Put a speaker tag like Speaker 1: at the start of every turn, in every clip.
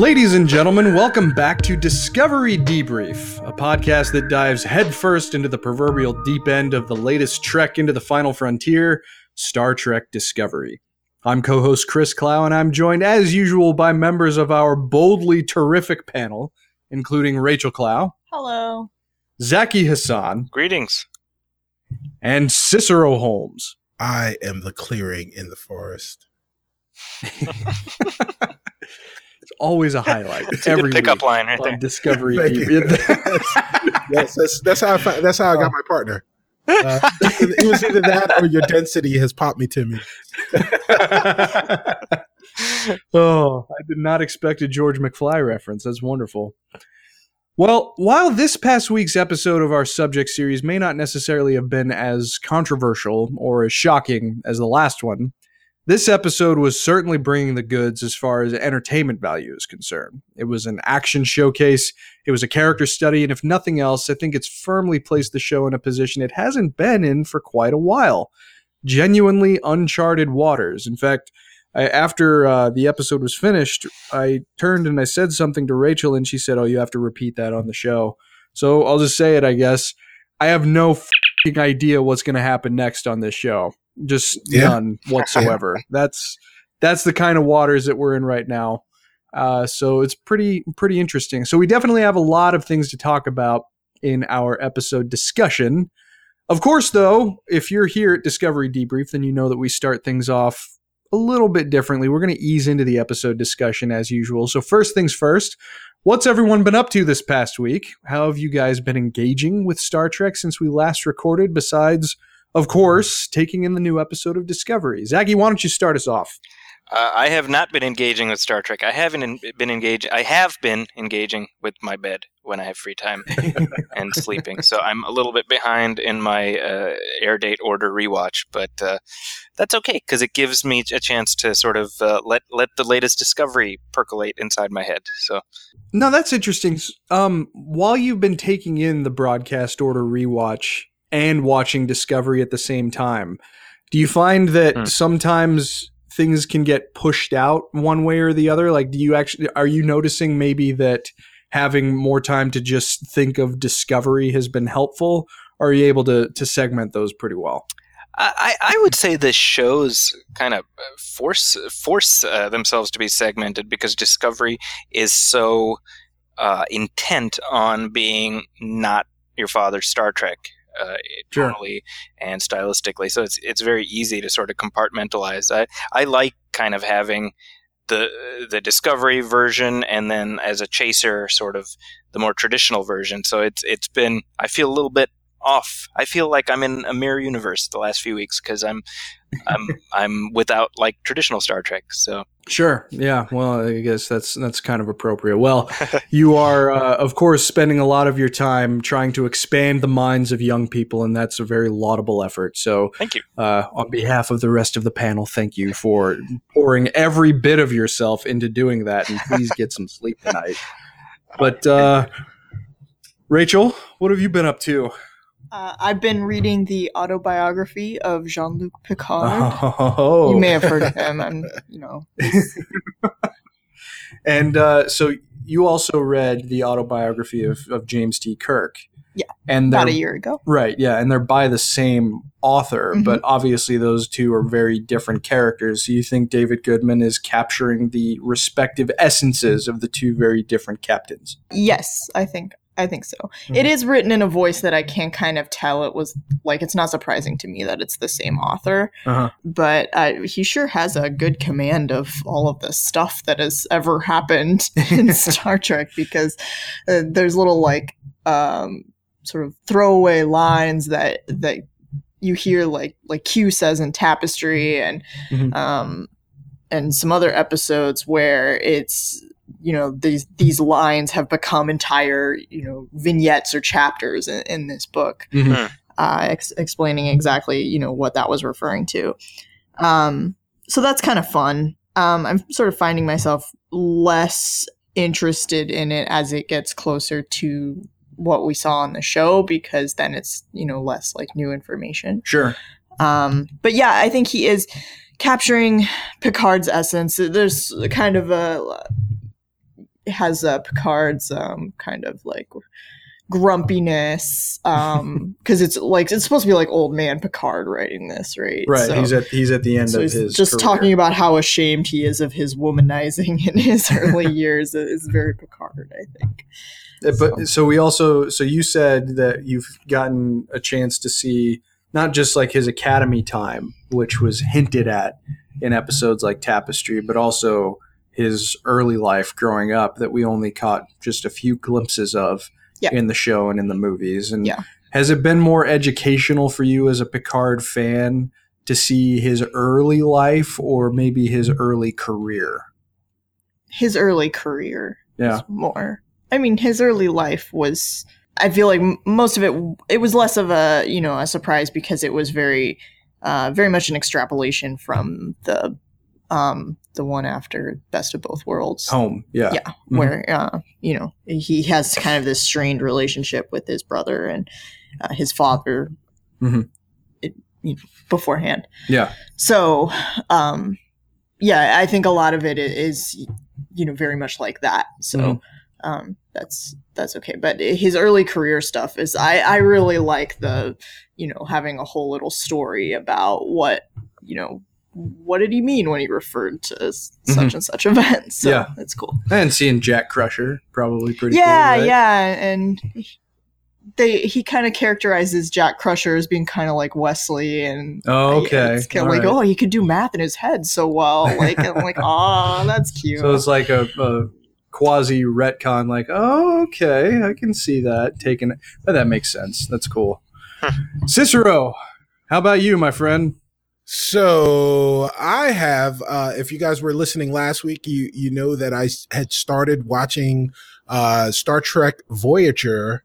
Speaker 1: Ladies and gentlemen, welcome back to Discovery Debrief, a podcast that dives headfirst into the proverbial deep end of the latest trek into the final frontier, Star Trek Discovery. I'm co host Chris Clow, and I'm joined as usual by members of our boldly terrific panel, including Rachel Clow,
Speaker 2: Hello.
Speaker 1: Zaki Hassan,
Speaker 3: Greetings.
Speaker 1: and Cicero Holmes.
Speaker 4: I am the clearing in the forest.
Speaker 1: It's always a highlight.
Speaker 3: It's a
Speaker 1: every
Speaker 3: good pickup line right there.
Speaker 1: Discovery
Speaker 4: Thank you.
Speaker 1: Debrief.
Speaker 4: yes, that's, that's how I fi- that's how I got my partner. Uh, it was either that or your density has popped me to me.
Speaker 1: oh, I did not expect a George McFly reference. That's wonderful. Well, while this past week's episode of our subject series may not necessarily have been as controversial or as shocking as the last one, this episode was certainly bringing the goods as far as entertainment value is concerned. It was an action showcase, it was a character study, and if nothing else, I think it's firmly placed the show in a position it hasn't been in for quite a while. Genuinely uncharted waters. In fact, I, after uh, the episode was finished, I turned and I said something to Rachel, and she said, "Oh, you have to repeat that on the show." So I'll just say it, I guess. I have no idea what's going to happen next on this show. Just
Speaker 4: Yeah.
Speaker 1: none whatsoever. that's that's the kind of waters that we're in right now. Uh, so it's pretty pretty interesting. So we definitely have a lot of things to talk about in our episode discussion. Of course, though, if you're here at Discovery Debrief, then you know that we start things off a little bit differently. We're going to ease into the episode discussion as usual. So, first things first, what's everyone been up to this past week? How have you guys been engaging with Star Trek since we last recorded, besides, of course, taking in the new episode of Discovery? Zaki, why don't you start us off?
Speaker 3: Uh, I have not been engaging with Star Trek. I haven't en- been engaging. I have been engaging with my bed when I have free time and sleeping. So I'm a little bit behind in my uh, air date order rewatch, but uh, that's okay because it gives me a chance to sort of uh, let let the latest discovery percolate inside my head. So
Speaker 1: No, that's interesting. Um, while you've been taking in the broadcast order rewatch and watching Discovery at the same time, do you find that
Speaker 3: Hmm.
Speaker 1: sometimes things can get pushed out one way or the other? Like, do you actually are you noticing maybe that having more time to just think of Discovery has been helpful? Are you able to to segment those pretty well?
Speaker 3: I, I would say the shows kind of force force uh, themselves to be segmented because Discovery is so uh, intent on being not your father's Star Trek, uh,
Speaker 1: Sure.
Speaker 3: tonally and stylistically. So it's it's very easy to sort of compartmentalize. I I like kind of having the the Discovery version and then as a chaser, sort of the more traditional version. So it's it's been I feel a little bit off. I feel like I'm in a mirror universe the last few weeks because I'm I'm I'm without like traditional Star Trek. So
Speaker 1: Sure. Yeah. Well, I guess that's that's kind of appropriate. Well, you are, uh, of course, spending a lot of your time trying to expand the minds of young people, and that's a very laudable effort. So,
Speaker 3: thank you.
Speaker 1: uh, on behalf of the rest of the panel, thank you for pouring every bit of yourself into doing that, and please get some sleep tonight. But uh, Rachel, what have you been up to?
Speaker 2: Uh, I've been reading the autobiography of Jean Luc Picard.
Speaker 1: Oh,
Speaker 2: You may have heard of him. I'm, you know,
Speaker 1: And uh, so you also read the autobiography of, of James T. Kirk.
Speaker 2: Yeah,
Speaker 1: And
Speaker 2: about a year ago.
Speaker 1: right, yeah, and they're by the same author,
Speaker 2: Mhm.
Speaker 1: but obviously those two are very different characters. So you think David Goodman is capturing the respective essences of the two very different captains?
Speaker 2: Yes, I think I think so.
Speaker 1: Mhm.
Speaker 2: It is written in a voice that I can kind of tell it was like it's not surprising to me that it's the same author,
Speaker 1: Uh-huh.
Speaker 2: but uh, he sure has a good command of all of the stuff that has ever happened in Star Trek because uh, there's little like um, sort of throwaway lines that that you hear like like Q says in Tapestry and
Speaker 1: Mhm.
Speaker 2: um, and some other episodes where it's you know these these lines have become entire you know vignettes or chapters in, in this book
Speaker 1: Mhm.
Speaker 2: uh, ex- explaining exactly you know what that was referring to um, so that's kind of fun um, i'm sort of finding myself less interested in it as it gets closer to what we saw on the show because then it's you know less like new information
Speaker 1: Sure.
Speaker 2: um, but yeah, I think he is capturing Picard's essence. There's kind of a has uh, Picard's um, kind of like grumpiness um because it's like it's supposed to be like old man picard writing this right
Speaker 1: Right.
Speaker 2: So-
Speaker 1: he's at he's at the end
Speaker 2: so
Speaker 1: of his
Speaker 2: just
Speaker 1: career.
Speaker 2: talking about how ashamed he is of his womanizing in his early years is very picard i think
Speaker 1: Uh, But so we also so you said that you've gotten a chance to see not just like his academy time, which was hinted at in episodes like Tapestry, but also his early life growing up that we only caught just a few glimpses of
Speaker 2: Yeah.
Speaker 1: in the show and in the movies. And
Speaker 2: Yeah.
Speaker 1: has it been more educational for you as a Picard fan to see his early life or maybe his early career?
Speaker 2: his early career
Speaker 1: Yeah.
Speaker 2: more i mean his early life was i feel like most of it it was less of a you know a surprise because it was very uh very much an extrapolation from the um the one after best of both worlds
Speaker 1: Home. Yeah.
Speaker 2: Yeah.
Speaker 1: Mhm.
Speaker 2: where uh, you know he has kind of this strained relationship with his brother and uh, his father
Speaker 1: Mhm.
Speaker 2: it, you know, beforehand.
Speaker 1: Yeah.
Speaker 2: So, um, yeah, I think a lot of it is you know very much like that. So.
Speaker 1: Mhm.
Speaker 2: Um, that's that's okay, but his early career stuff is I I really like the you know having a whole little story about what you know what did he mean when he referred to s- mm-hmm. such and such events. So
Speaker 1: Yeah.
Speaker 2: that's cool
Speaker 1: And seeing Jack Crusher, probably pretty
Speaker 2: yeah,
Speaker 1: cool. right?
Speaker 2: yeah, and they he kind of characterizes Jack Crusher as being kind of like Wesley, and
Speaker 1: Oh, okay.
Speaker 2: it's kind of like
Speaker 1: right.
Speaker 2: oh, he could do math in his head so well, like I'm like oh, that's cute.
Speaker 1: So it's like a, a quasi retcon, like, oh, okay, I can see that. Taking but that makes sense. That's cool. Cicero, how about you, my friend?
Speaker 4: So I have, uh, if you guys were listening last week, you you know that I had started watching uh, Star Trek Voyager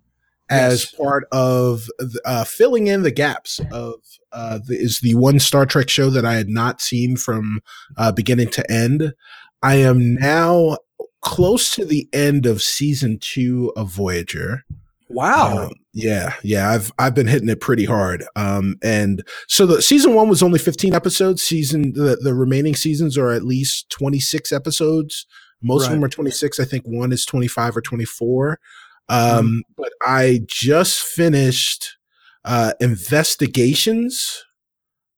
Speaker 4: as
Speaker 1: Yes.
Speaker 4: part of the- uh, filling in the gaps of uh, the, is the one Star Trek show that I had not seen from uh, beginning to end. I am now close to the end of season two of Voyager.
Speaker 1: Wow.
Speaker 4: Um, yeah, yeah, I've I've been hitting it pretty hard. Um, and so the season one was only 15 episodes. Season the the remaining seasons are at least 26 episodes. Most of them are 26. I think one is 25 or 24. Um, but I just finished uh investigations.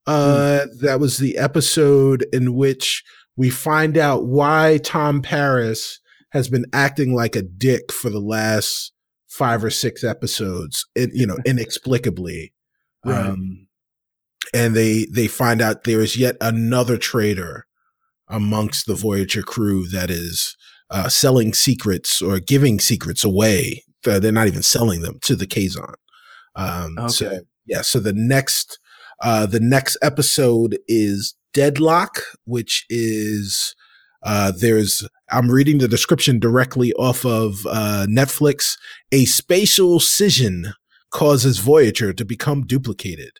Speaker 4: Uh, that was the episode in which we find out why Tom Paris has been acting like a dick for the last five or six episodes, it, you know, inexplicably.
Speaker 1: Right.
Speaker 4: Um, and they they find out there is yet another traitor amongst the Voyager crew that is uh, selling secrets or giving secrets away. They're not even selling them to the Kazon. Um,
Speaker 1: Okay.
Speaker 4: So yeah, so the next uh, the next episode is Deadlock, which is uh, there's I'm reading the description directly off of uh, Netflix. A spatial scission causes Voyager to become duplicated.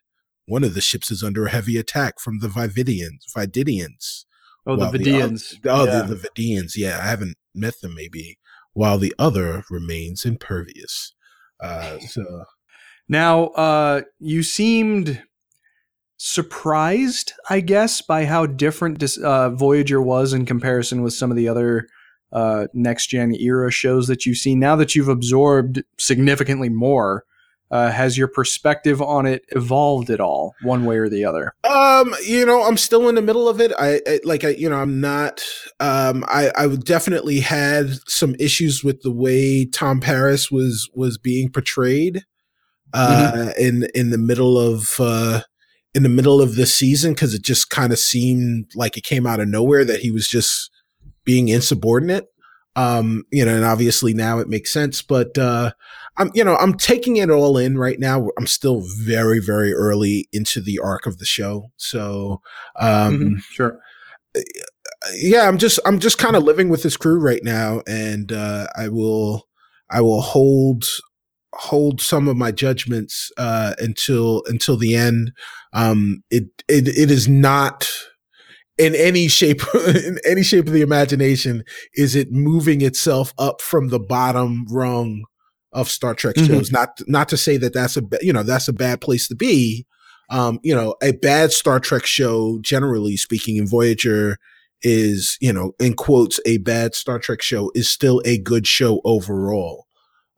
Speaker 4: One of the ships is under a heavy attack from the Vividians. Vididians.
Speaker 1: Oh, the
Speaker 4: the
Speaker 1: Vidians.
Speaker 4: Oh,
Speaker 1: Yeah.
Speaker 4: the, the Vidians. Yeah, I haven't met them maybe. While the other remains impervious. Uh, so
Speaker 1: Now, uh, you seemed surprised, I guess, by how different uh, Voyager was in comparison with some of the other uh, next gen era shows that you've seen. Now that you've absorbed significantly more, uh, has your perspective on it evolved at all, one way or the other?
Speaker 4: Um, you know, I'm still in the middle of it. I, I like, I, you know, I'm not. Um, I, I definitely had some issues with the way Tom Paris was was being portrayed, uh, in in the middle of uh, in the middle of this season because it just kind of seemed like it came out of nowhere that he was just being insubordinate. Um, you know, and obviously now it makes sense, but uh, I'm, you know, I'm taking it all in right now. I'm still very, very early into the arc of the show, so um,
Speaker 1: Mhm, Sure.
Speaker 4: yeah, I'm just, I'm just kind of living with this crew right now, and uh, I will, I will hold, hold some of my judgments uh, until until the end. Um, it, it, it is not in any shape in any shape of the imagination is it moving itself up from the bottom rung of Star Trek
Speaker 1: Mhm.
Speaker 4: shows not not to say that that's a you know that's a bad place to be um you know a bad Star Trek show generally speaking in Voyager is you know in quotes a bad Star Trek show is still a good show overall.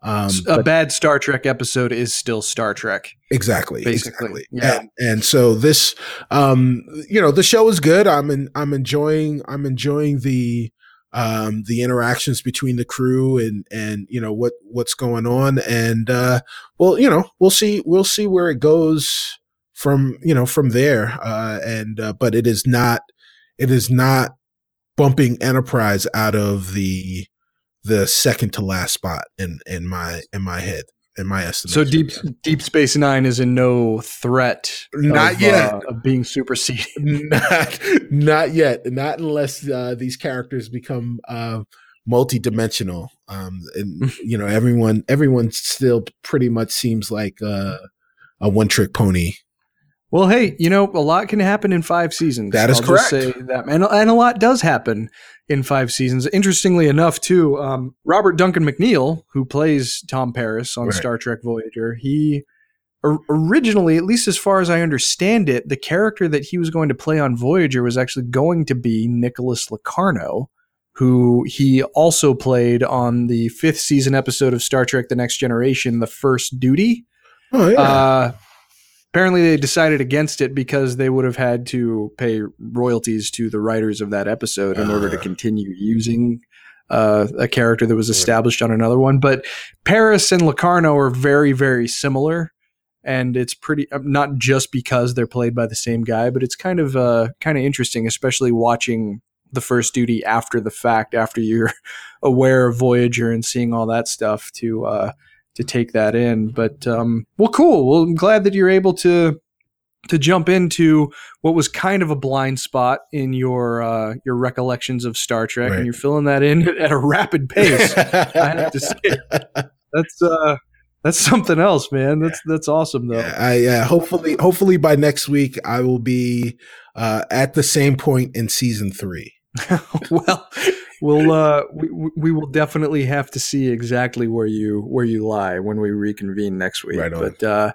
Speaker 1: Um, a bad Star Trek episode is still Star Trek.
Speaker 4: Exactly, basically. Exactly. Yeah. And, and, so this, um, you know, the show is good. I'm in, I'm enjoying, I'm enjoying the, um, the interactions between the crew and, and, you know, what, what's going on. And, uh, well, you know, we'll see, we'll see where it goes from, you know, from there. Uh, and, uh, but it is not, it is not bumping Enterprise out of the, the second to last spot in in my in my head in my estimation.
Speaker 1: So deep Deep Space Nine is in no threat,
Speaker 4: not of, yet,
Speaker 1: uh, of being superseded.
Speaker 4: not not yet, not unless uh, these characters become uh, multi-dimensional. Um, and you know, everyone everyone still pretty much seems like uh, a one trick pony
Speaker 1: well, hey, you know, a lot can happen in five seasons.
Speaker 4: That is I'll correct. say
Speaker 1: that. And, and a lot does happen in five seasons. Interestingly enough, too, um, Robert Duncan McNeill, who plays Tom Paris on right. Star Trek Voyager, he originally, at least as far as I understand it, the character that he was going to play on Voyager was actually going to be Nicholas Locarno, who he also played on the fifth season episode of Star Trek The Next Generation, The First Duty.
Speaker 4: Oh, yeah. Uh,
Speaker 1: apparently they decided against it because they would have had to pay royalties to the writers of that episode in uh, order to ah. continue using uh, a character that was established on another one. But Paris and Locarno are very, very similar. And it's pretty uh, not just because they're played by the same guy, but it's kind of uh, kind of interesting, especially watching the first duty after the fact, after you're aware of Voyager and seeing all that stuff to uh, to take that in. But um, well, cool. Well, I'm glad that you're able to to jump into what was kind of a blind spot in your uh, your recollections of Star Trek, right. and you're filling that in at a rapid pace. I have to say, that's uh, that's something else, man. That's that's awesome, though.
Speaker 4: Yeah, I uh, hopefully hopefully by next week I will be uh, at the same point in season three.
Speaker 1: well, we'll uh, we we will definitely have to see exactly where you where you lie when we reconvene next week.
Speaker 4: Right
Speaker 1: on. But uh,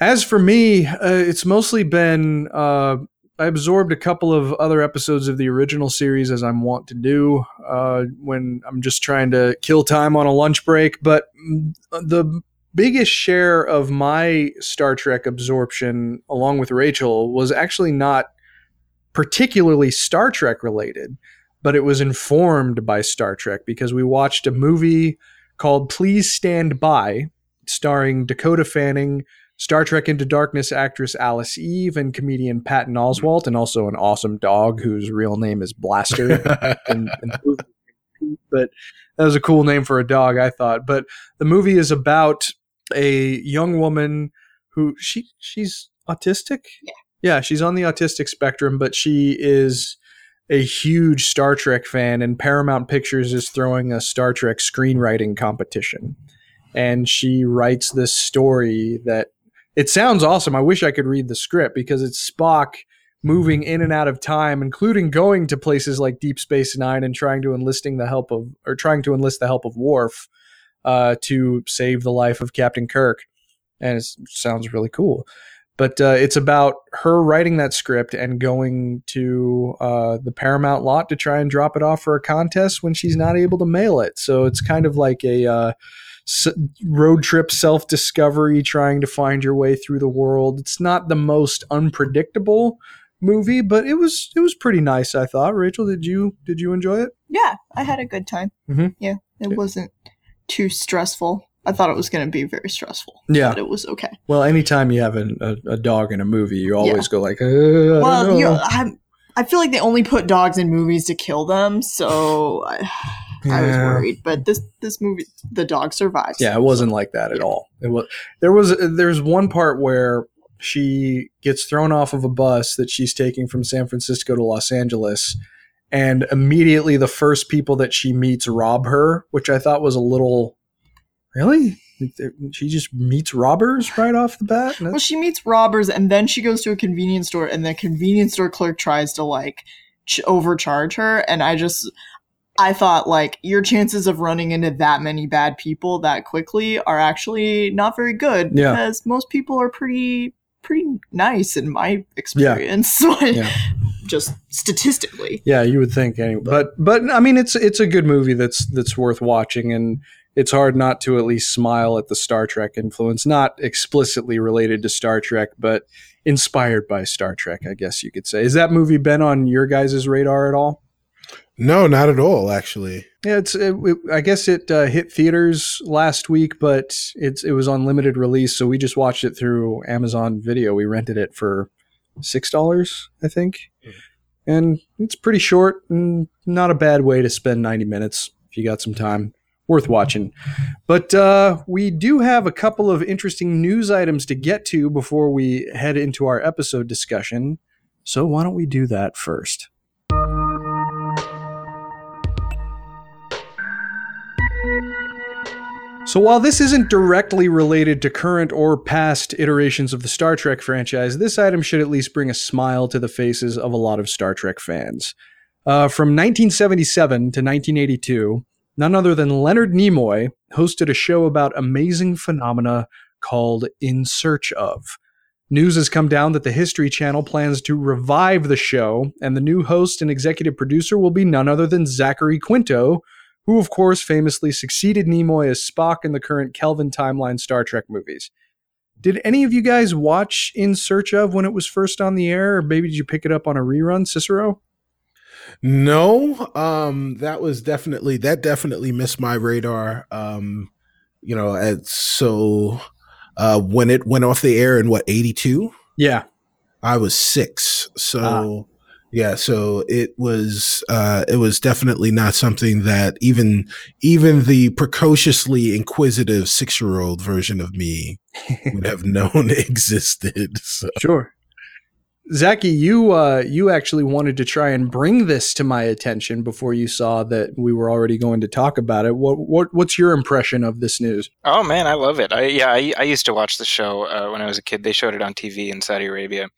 Speaker 1: as for me, uh, it's mostly been uh, I absorbed a couple of other episodes of the original series as I'm wont to do uh, when I'm just trying to kill time on a lunch break. But the biggest share of my Star Trek absorption, along with Rachel, was actually not particularly Star Trek related but it was informed by Star Trek because we watched a movie called Please Stand By, starring Dakota Fanning, Star Trek Into Darkness actress Alice Eve, and comedian Patton Oswalt, and also an awesome dog whose real name is Blaster. and, and but that was a cool name for a dog, I thought. But the movie is about a young woman who she she's autistic.
Speaker 2: Yeah.
Speaker 1: Yeah, she's on the autistic spectrum, but she is a huge Star Trek fan, and Paramount Pictures is throwing a Star Trek screenwriting competition. And she writes this story that it sounds awesome. I wish I could read the script because it's Spock moving in and out of time, including going to places like Deep Space Nine and trying to enlisting the help of or trying to enlist the help of Worf uh, to save the life of Captain Kirk. And it sounds really cool but uh, it's about her writing that script and going to uh, the Paramount lot to try and drop it off for a contest when she's not able to mail it. So it's kind of like a uh, road trip self discovery, trying to find your way through the world. It's not the most unpredictable movie, but it was it was pretty nice. I thought. Rachel, did you did you enjoy it?
Speaker 2: Yeah, I had a good time.
Speaker 1: Mm-hmm.
Speaker 2: Yeah, it wasn't too stressful. I thought it was going to be very stressful.
Speaker 1: Yeah,
Speaker 2: but it was okay.
Speaker 1: Well, anytime you have a, a, a dog in a movie, you always yeah. go like, uh,
Speaker 2: "Well, you know, I, I feel like they only put dogs in movies to kill them, so I, yeah. I was worried. But this this movie, the dog survives.
Speaker 1: Yeah, it wasn't like that at yeah. all. It was there was there's one part where she gets thrown off of a bus that she's taking from San Francisco to Los Angeles. And immediately, the first people that she meets rob her, which I thought was a little Really? She just meets robbers right off the bat?
Speaker 2: Well, she meets robbers and then she goes to a convenience store and the convenience store clerk tries to like ch- overcharge her. And I just, I thought like your chances of running into that many bad people that quickly are actually not very good
Speaker 1: yeah.
Speaker 2: because most people are pretty, pretty nice in my experience. Yeah.
Speaker 1: yeah
Speaker 2: just statistically.
Speaker 1: Yeah, you would think anyway. But but I mean it's it's a good movie that's that's worth watching and it's hard not to at least smile at the Star Trek influence, not explicitly related to Star Trek, but inspired by Star Trek, I guess you could say. Is that movie been on your guys' radar at all?
Speaker 4: No, not at all. Actually,
Speaker 1: yeah, it's. It, it, I guess it uh, hit theaters last week, but it's it was on limited release, so we just watched it through Amazon Video. We rented it for six dollars, I think, mm-hmm. and it's pretty short and not a bad way to spend ninety minutes if you got some time. Worth watching. But uh, we do have a couple of interesting news items to get to before we head into our episode discussion. So why don't we do that first? So, while this isn't directly related to current or past iterations of the Star Trek franchise, this item should at least bring a smile to the faces of a lot of Star Trek fans. Uh, from 1977 to 1982, none other than Leonard Nimoy hosted a show about amazing phenomena called In Search of. News has come down that the History Channel plans to revive the show, and the new host and executive producer will be none other than Zachary Quinto, who, of course, famously succeeded Nimoy as Spock in the current Kelvin timeline Star Trek movies. Did any of you guys watch In Search of when it was first on the air, or maybe did you pick it up on a rerun, Cicero?
Speaker 4: No, um, that was definitely that definitely missed my radar. Um, you know, and so uh, when it went off the air in what eighty two?
Speaker 1: Yeah,
Speaker 4: I was six, so yeah, so it was uh, it was definitely not something that even even the precociously inquisitive six year old version of me would have known existed. So.
Speaker 1: Sure, Zaki, you uh, you actually wanted to try and bring this to my attention before you saw that we were already going to talk about it. What what what's your impression of this news?
Speaker 3: Oh man, I love it. I yeah, I, I used to watch the show uh, when I was a kid. They showed it on TV in Saudi Arabia.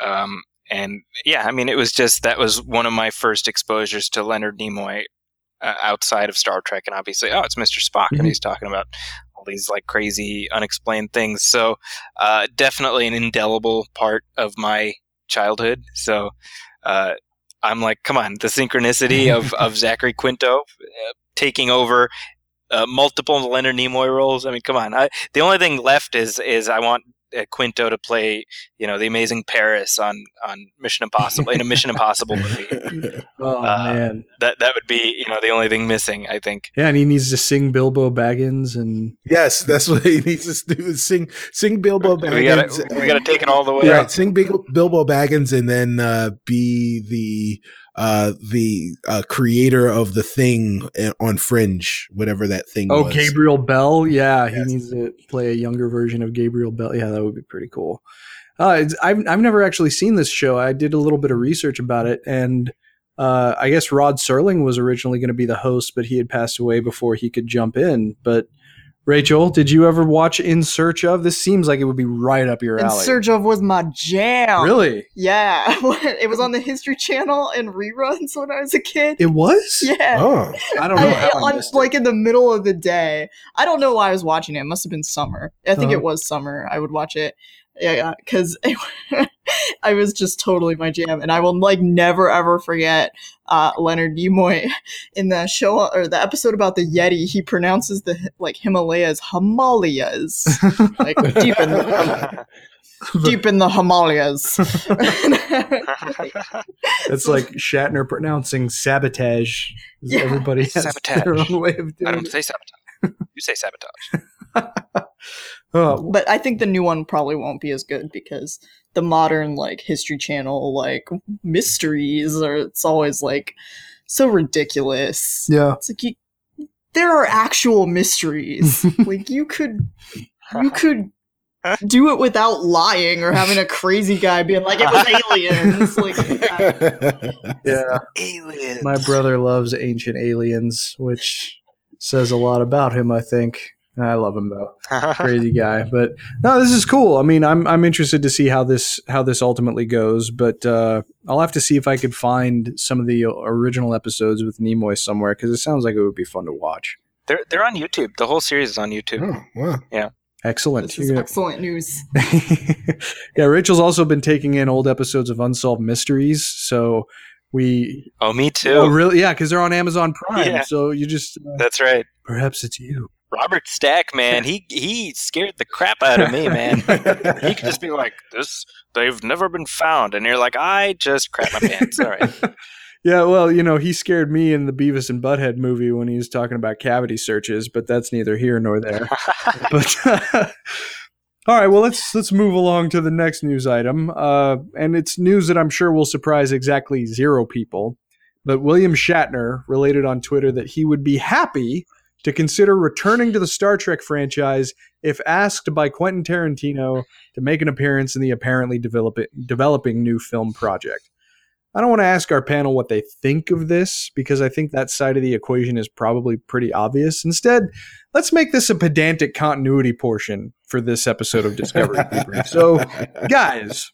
Speaker 3: Um, and yeah, I mean, it was just that was one of my first exposures to Leonard Nimoy uh, outside of Star Trek, and obviously, oh, it's Mr. Spock, mm-hmm. and he's talking about all these like crazy, unexplained things. So, uh, definitely an indelible part of my childhood. So, uh, I'm like, come on, the synchronicity of of Zachary Quinto uh, taking over uh, multiple Leonard Nimoy roles. I mean, come on. I, the only thing left is is I want uh, Quinto to play, you know, the amazing Paris on on Mission Impossible in a Mission Impossible movie.
Speaker 1: Oh uh, man,
Speaker 3: that that would be you know the only thing missing, I think.
Speaker 1: Yeah, and he needs to sing Bilbo Baggins, and
Speaker 4: yes, that's what he needs to do is sing sing Bilbo Baggins. we
Speaker 3: gotta we gotta take it all the way.
Speaker 4: Yeah, sing Bilbo Baggins, and then uh, be the uh, the uh, creator of the thing eh, on Fringe, whatever that thing.
Speaker 1: Oh,
Speaker 4: was.
Speaker 1: Gabriel Bell. Yeah, yes. he needs to play a younger version of Gabriel Bell. Yeah, that would be pretty cool. Uh, I've I've never actually seen this show. I did a little bit of research about it, and uh, I guess Rod Serling was originally going to be the host, but he had passed away before he could jump in. But Rachel, did you ever watch In Search of? This seems like it would be right up your alley.
Speaker 2: In Search of was my jam.
Speaker 1: Really?
Speaker 2: Yeah. it was on the History Channel and reruns when I was a kid.
Speaker 1: It was?
Speaker 2: Yeah.
Speaker 1: Oh. I don't know. I,
Speaker 2: on, like in the middle of the day. I don't know why I was watching it. It must have been summer. I think uh-huh. it was summer. I would watch it yeah, because I was just totally my jam, and I will like never ever forget uh, Leonard Nimoy in the show or the episode about the Yeti. He pronounces the like Himalayas Himalayas, like deep in the deep in the Himalayas.
Speaker 1: That's like Shatner pronouncing sabotage. Yeah. Everybody has sabotage. their own way of doing it.
Speaker 3: I don't say sabotage. You say sabotage.
Speaker 2: Oh. But I think the new one probably won't be as good because the modern like History Channel like mysteries are it's always like so ridiculous.
Speaker 1: Yeah,
Speaker 2: it's like you, there are actual mysteries. like you could you could do it without lying or having a crazy guy being like it was aliens. like
Speaker 1: yeah. yeah, aliens. My brother loves ancient aliens, which says a lot about him. I think. I love him though, crazy guy. But no, this is cool. I mean, I'm I'm interested to see how this how this ultimately goes. But uh, I'll have to see if I could find some of the original episodes with Nimoy somewhere because it sounds like it would be fun to watch.
Speaker 3: They're they're on YouTube. The whole series is on YouTube.
Speaker 4: Oh wow!
Speaker 3: Yeah.
Speaker 1: Excellent.
Speaker 2: This is
Speaker 1: gonna-
Speaker 2: excellent news.
Speaker 1: yeah, Rachel's also been taking in old episodes of Unsolved Mysteries. So we.
Speaker 3: Oh, me too.
Speaker 1: Oh, really? Yeah, because they're on Amazon Prime.
Speaker 3: Yeah.
Speaker 1: So you just. Uh,
Speaker 3: That's right.
Speaker 1: perhaps it's you.
Speaker 3: Robert Stack, man, he he scared the crap out of me, man. He could just be like, "This, they've never been found," and you're like, "I just crap my pants." All right.
Speaker 1: Yeah, well, you know, he scared me in the Beavis and Butthead movie when he was talking about cavity searches, but that's neither here nor there. but all right, well, let's let's move along to the next news item, uh, and it's news that I'm sure will surprise exactly zero people. But William Shatner related on Twitter that he would be happy to consider returning to the Star Trek franchise if asked by Quentin Tarantino to make an appearance in the apparently develop- developing new film project. I don't want to ask our panel what they think of this because I think that side of the equation is probably pretty obvious. Instead, let's make this a pedantic continuity portion for this episode of Discovery So, guys,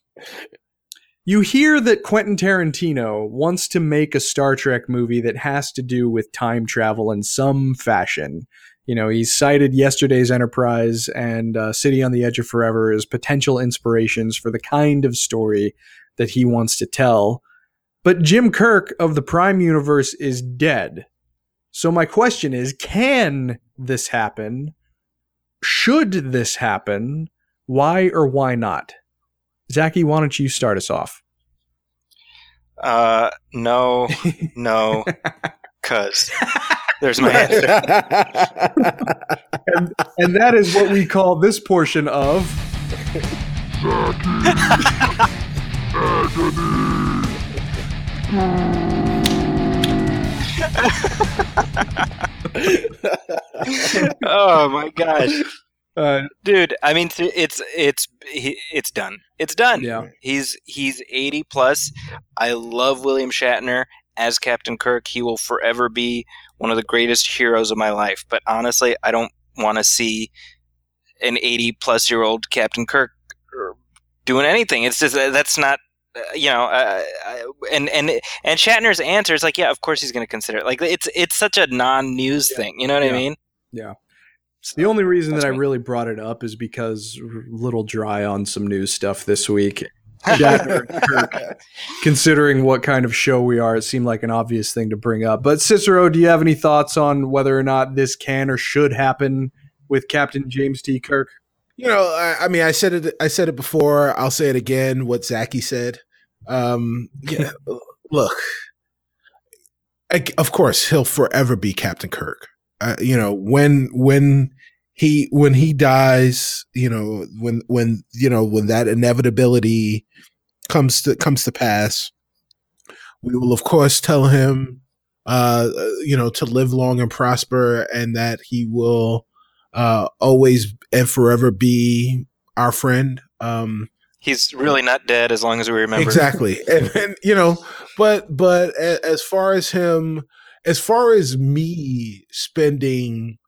Speaker 1: you hear that Quentin Tarantino wants to make a Star Trek movie that has to do with time travel in some fashion. You know, he's cited yesterday's Enterprise and uh, City on the Edge of Forever as potential inspirations for the kind of story that he wants to tell. But Jim Kirk of the Prime Universe is dead. So my question is can this happen? Should this happen? Why or why not? Zaki, why don't you start us off?
Speaker 3: Uh, no, no, cause there's my answer.
Speaker 1: and, and that is what we call this portion of
Speaker 3: oh my gosh,
Speaker 1: uh,
Speaker 3: dude! I mean, it's it's it's done. It's done.
Speaker 1: yeah.
Speaker 3: He's he's 80 plus. I love William Shatner as Captain Kirk. He will forever be one of the greatest heroes of my life. But honestly, I don't want to see an 80 plus year old Captain Kirk er, doing anything. It's just uh, that's not uh, you know uh, and and and Shatner's answer is like yeah, of course he's going to consider it. Like it's it's such a non-news thing. You know what
Speaker 1: Yeah.
Speaker 3: I mean?
Speaker 1: The only reason
Speaker 3: That's
Speaker 1: that I
Speaker 3: me.
Speaker 1: really brought it up is because a little dry on some news stuff this week. Kirk, considering what kind of show we are, it seemed like an obvious thing to bring up. But Cicero, do you have any thoughts on whether or not this can or should happen with Captain James T. Kirk?
Speaker 4: You know, I, I mean, I said it. I said it before. I'll say it again. What Zaki said. Um, yeah. look, I, of course, he'll forever be Captain Kirk. Uh, you know, when when he when he dies, you know, when when you know when that inevitability comes to comes to pass, we will of course tell him, uh, you know, to live long and prosper, and that he will uh, always and forever be our friend. Um,
Speaker 3: He's really not dead as long as we remember.
Speaker 4: exactly, and, and you know, but but as far as him, as far as me spending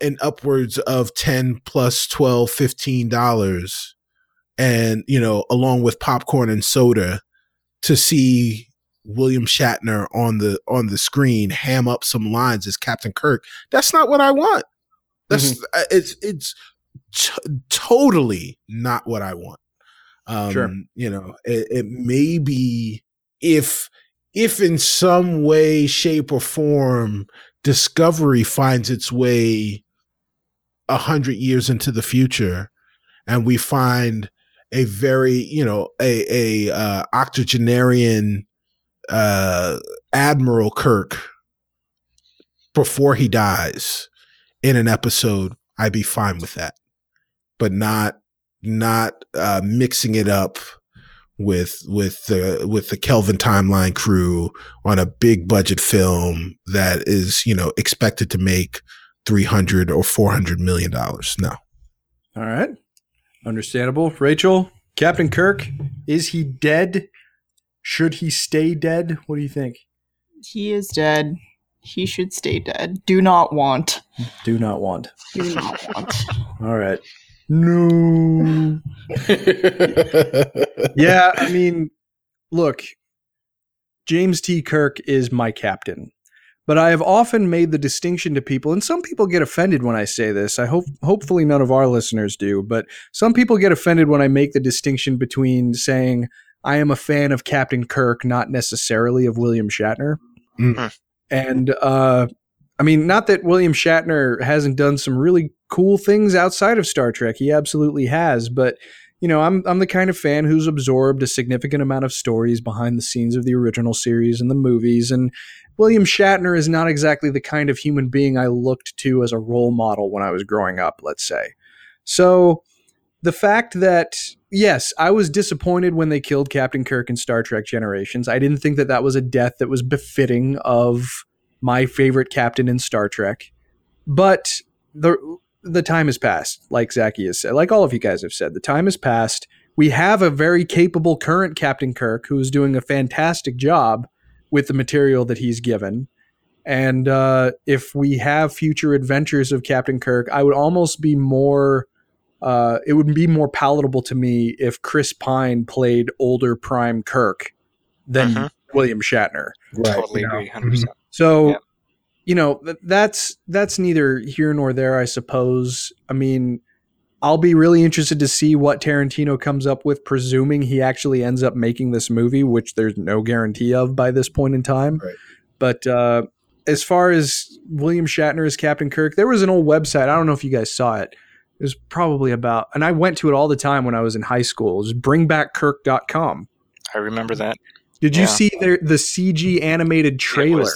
Speaker 4: an upwards of 10 plus 12 15 dollars and you know along with popcorn and soda to see william shatner on the on the screen ham up some lines as captain kirk that's not what i want. That's uh, it's it's t- totally not what i want. Um
Speaker 1: Sure.
Speaker 4: you know it, it may be if if in some way shape or form discovery finds its way a hundred years into the future and we find a very you know a a uh, octogenarian uh admiral kirk before he dies in an episode i'd be fine with that. But not not uh mixing it up with with the with the kelvin timeline crew on a big budget film that is you know expected to make 300 or 400 million dollars no
Speaker 1: All right. Understandable. Rachel, Captain Kirk, is he dead? Should he stay dead? What do you think?
Speaker 2: He is dead. He should stay dead. Do not want.
Speaker 1: Do not want.
Speaker 2: Do not want.
Speaker 1: All right. No. yeah, I mean, look, James T. Kirk is my captain, but I have often made the distinction to people, and some people get offended when I say this. I hope, hopefully, none of our listeners do, but some people get offended when I make the distinction between saying I am a fan of Captain Kirk, not necessarily of William Shatner.
Speaker 4: Mm.
Speaker 1: And uh, I mean, not that William Shatner hasn't done some really cool things outside of Star Trek. He absolutely has, but you know, I'm I'm the kind of fan who's absorbed a significant amount of stories behind the scenes of the original series and the movies and William Shatner is not exactly the kind of human being I looked to as a role model when I was growing up, let's say. So, the fact that yes, I was disappointed when they killed Captain Kirk in Star Trek Generations. I didn't think that that was a death that was befitting of my favorite captain in Star Trek. But the the time has passed, like Zaki has said, like all of you guys have said. The time has passed. We have a very capable current Captain Kirk who is doing a fantastic job with the material that he's given. And uh, if we have future adventures of Captain Kirk, I would almost be more. Uh, it would be more palatable to me if Chris Pine played older Prime Kirk than
Speaker 3: Mhm.
Speaker 1: William Shatner.
Speaker 4: Right.
Speaker 3: totally
Speaker 1: you know.
Speaker 3: agree, 100%.
Speaker 1: So,
Speaker 3: Yeah.
Speaker 1: You know, that's that's neither here nor there, I suppose. I mean, I'll be really interested to see what Tarantino comes up with, presuming he actually ends up making this movie, which there's no guarantee of by this point in time.
Speaker 4: Right.
Speaker 1: But uh, as far as William Shatner as Captain Kirk, there was an old website. I don't know if you guys saw it. It was probably about, and I went to it all the time when I was in high school. It was bringbackkirk.com.
Speaker 3: I remember that.
Speaker 1: Did you see the, the CG animated trailer?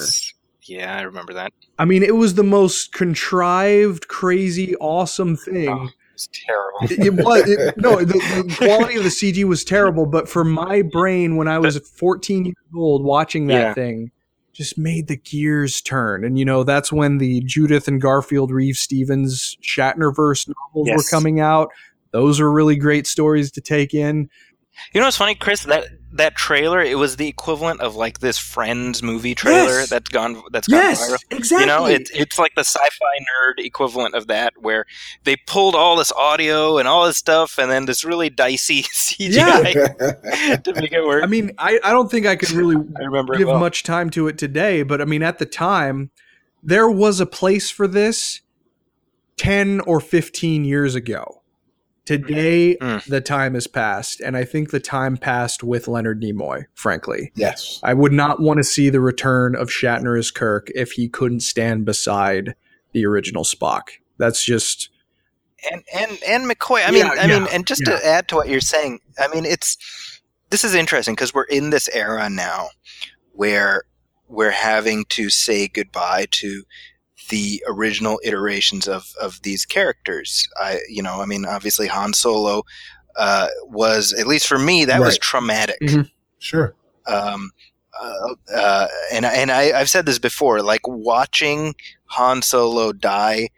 Speaker 3: Was- yeah, I remember that.
Speaker 1: I mean, it was the most contrived, crazy, awesome thing.
Speaker 3: Oh, It's terrible.
Speaker 1: It, it was it, no, the, the quality of the CG was terrible, but for my brain, when I was 14 years old, watching that
Speaker 3: Yeah.
Speaker 1: thing, just made the gears turn. And you know, that's when the Judith and Garfield Reeves-Stevens Shatnerverse novels were coming out. Those were really great stories to take in.
Speaker 3: You know what's funny, Chris? That that trailer, it was the equivalent of like this Friends movie trailer
Speaker 1: Yes.
Speaker 3: that's gone that's gone viral.
Speaker 1: exactly.
Speaker 3: You know, it's it's like the sci-fi nerd equivalent of that, where they pulled all this audio and all this stuff, and then this really dicey CGI yeah. to make it work.
Speaker 1: I mean, I, I don't think I could really
Speaker 3: I remember
Speaker 1: give
Speaker 3: well.
Speaker 1: much time to it today, but I mean, at the time, there was a place for this 10 or 15 years ago. Today,
Speaker 3: Mm.
Speaker 1: the time has passed, and I think the time passed with Leonard Nimoy, frankly.
Speaker 4: yes.
Speaker 1: I would not want to see the return of Shatner as Kirk if he couldn't stand beside the original Spock. That's just.
Speaker 3: and and and McCoy. I mean,
Speaker 1: Yeah,
Speaker 3: I mean, and just
Speaker 1: yeah.
Speaker 3: to add to what you're saying, I mean, it's this is interesting because we're in this era now where we're having to say goodbye to the original iterations of of these characters. I, you know, I mean, obviously Han Solo uh, was at least for me that was
Speaker 4: Right.
Speaker 3: traumatic.
Speaker 1: Mhm.
Speaker 4: Sure.
Speaker 3: Um, uh, uh, and and I, I've said this before, like watching Han Solo die.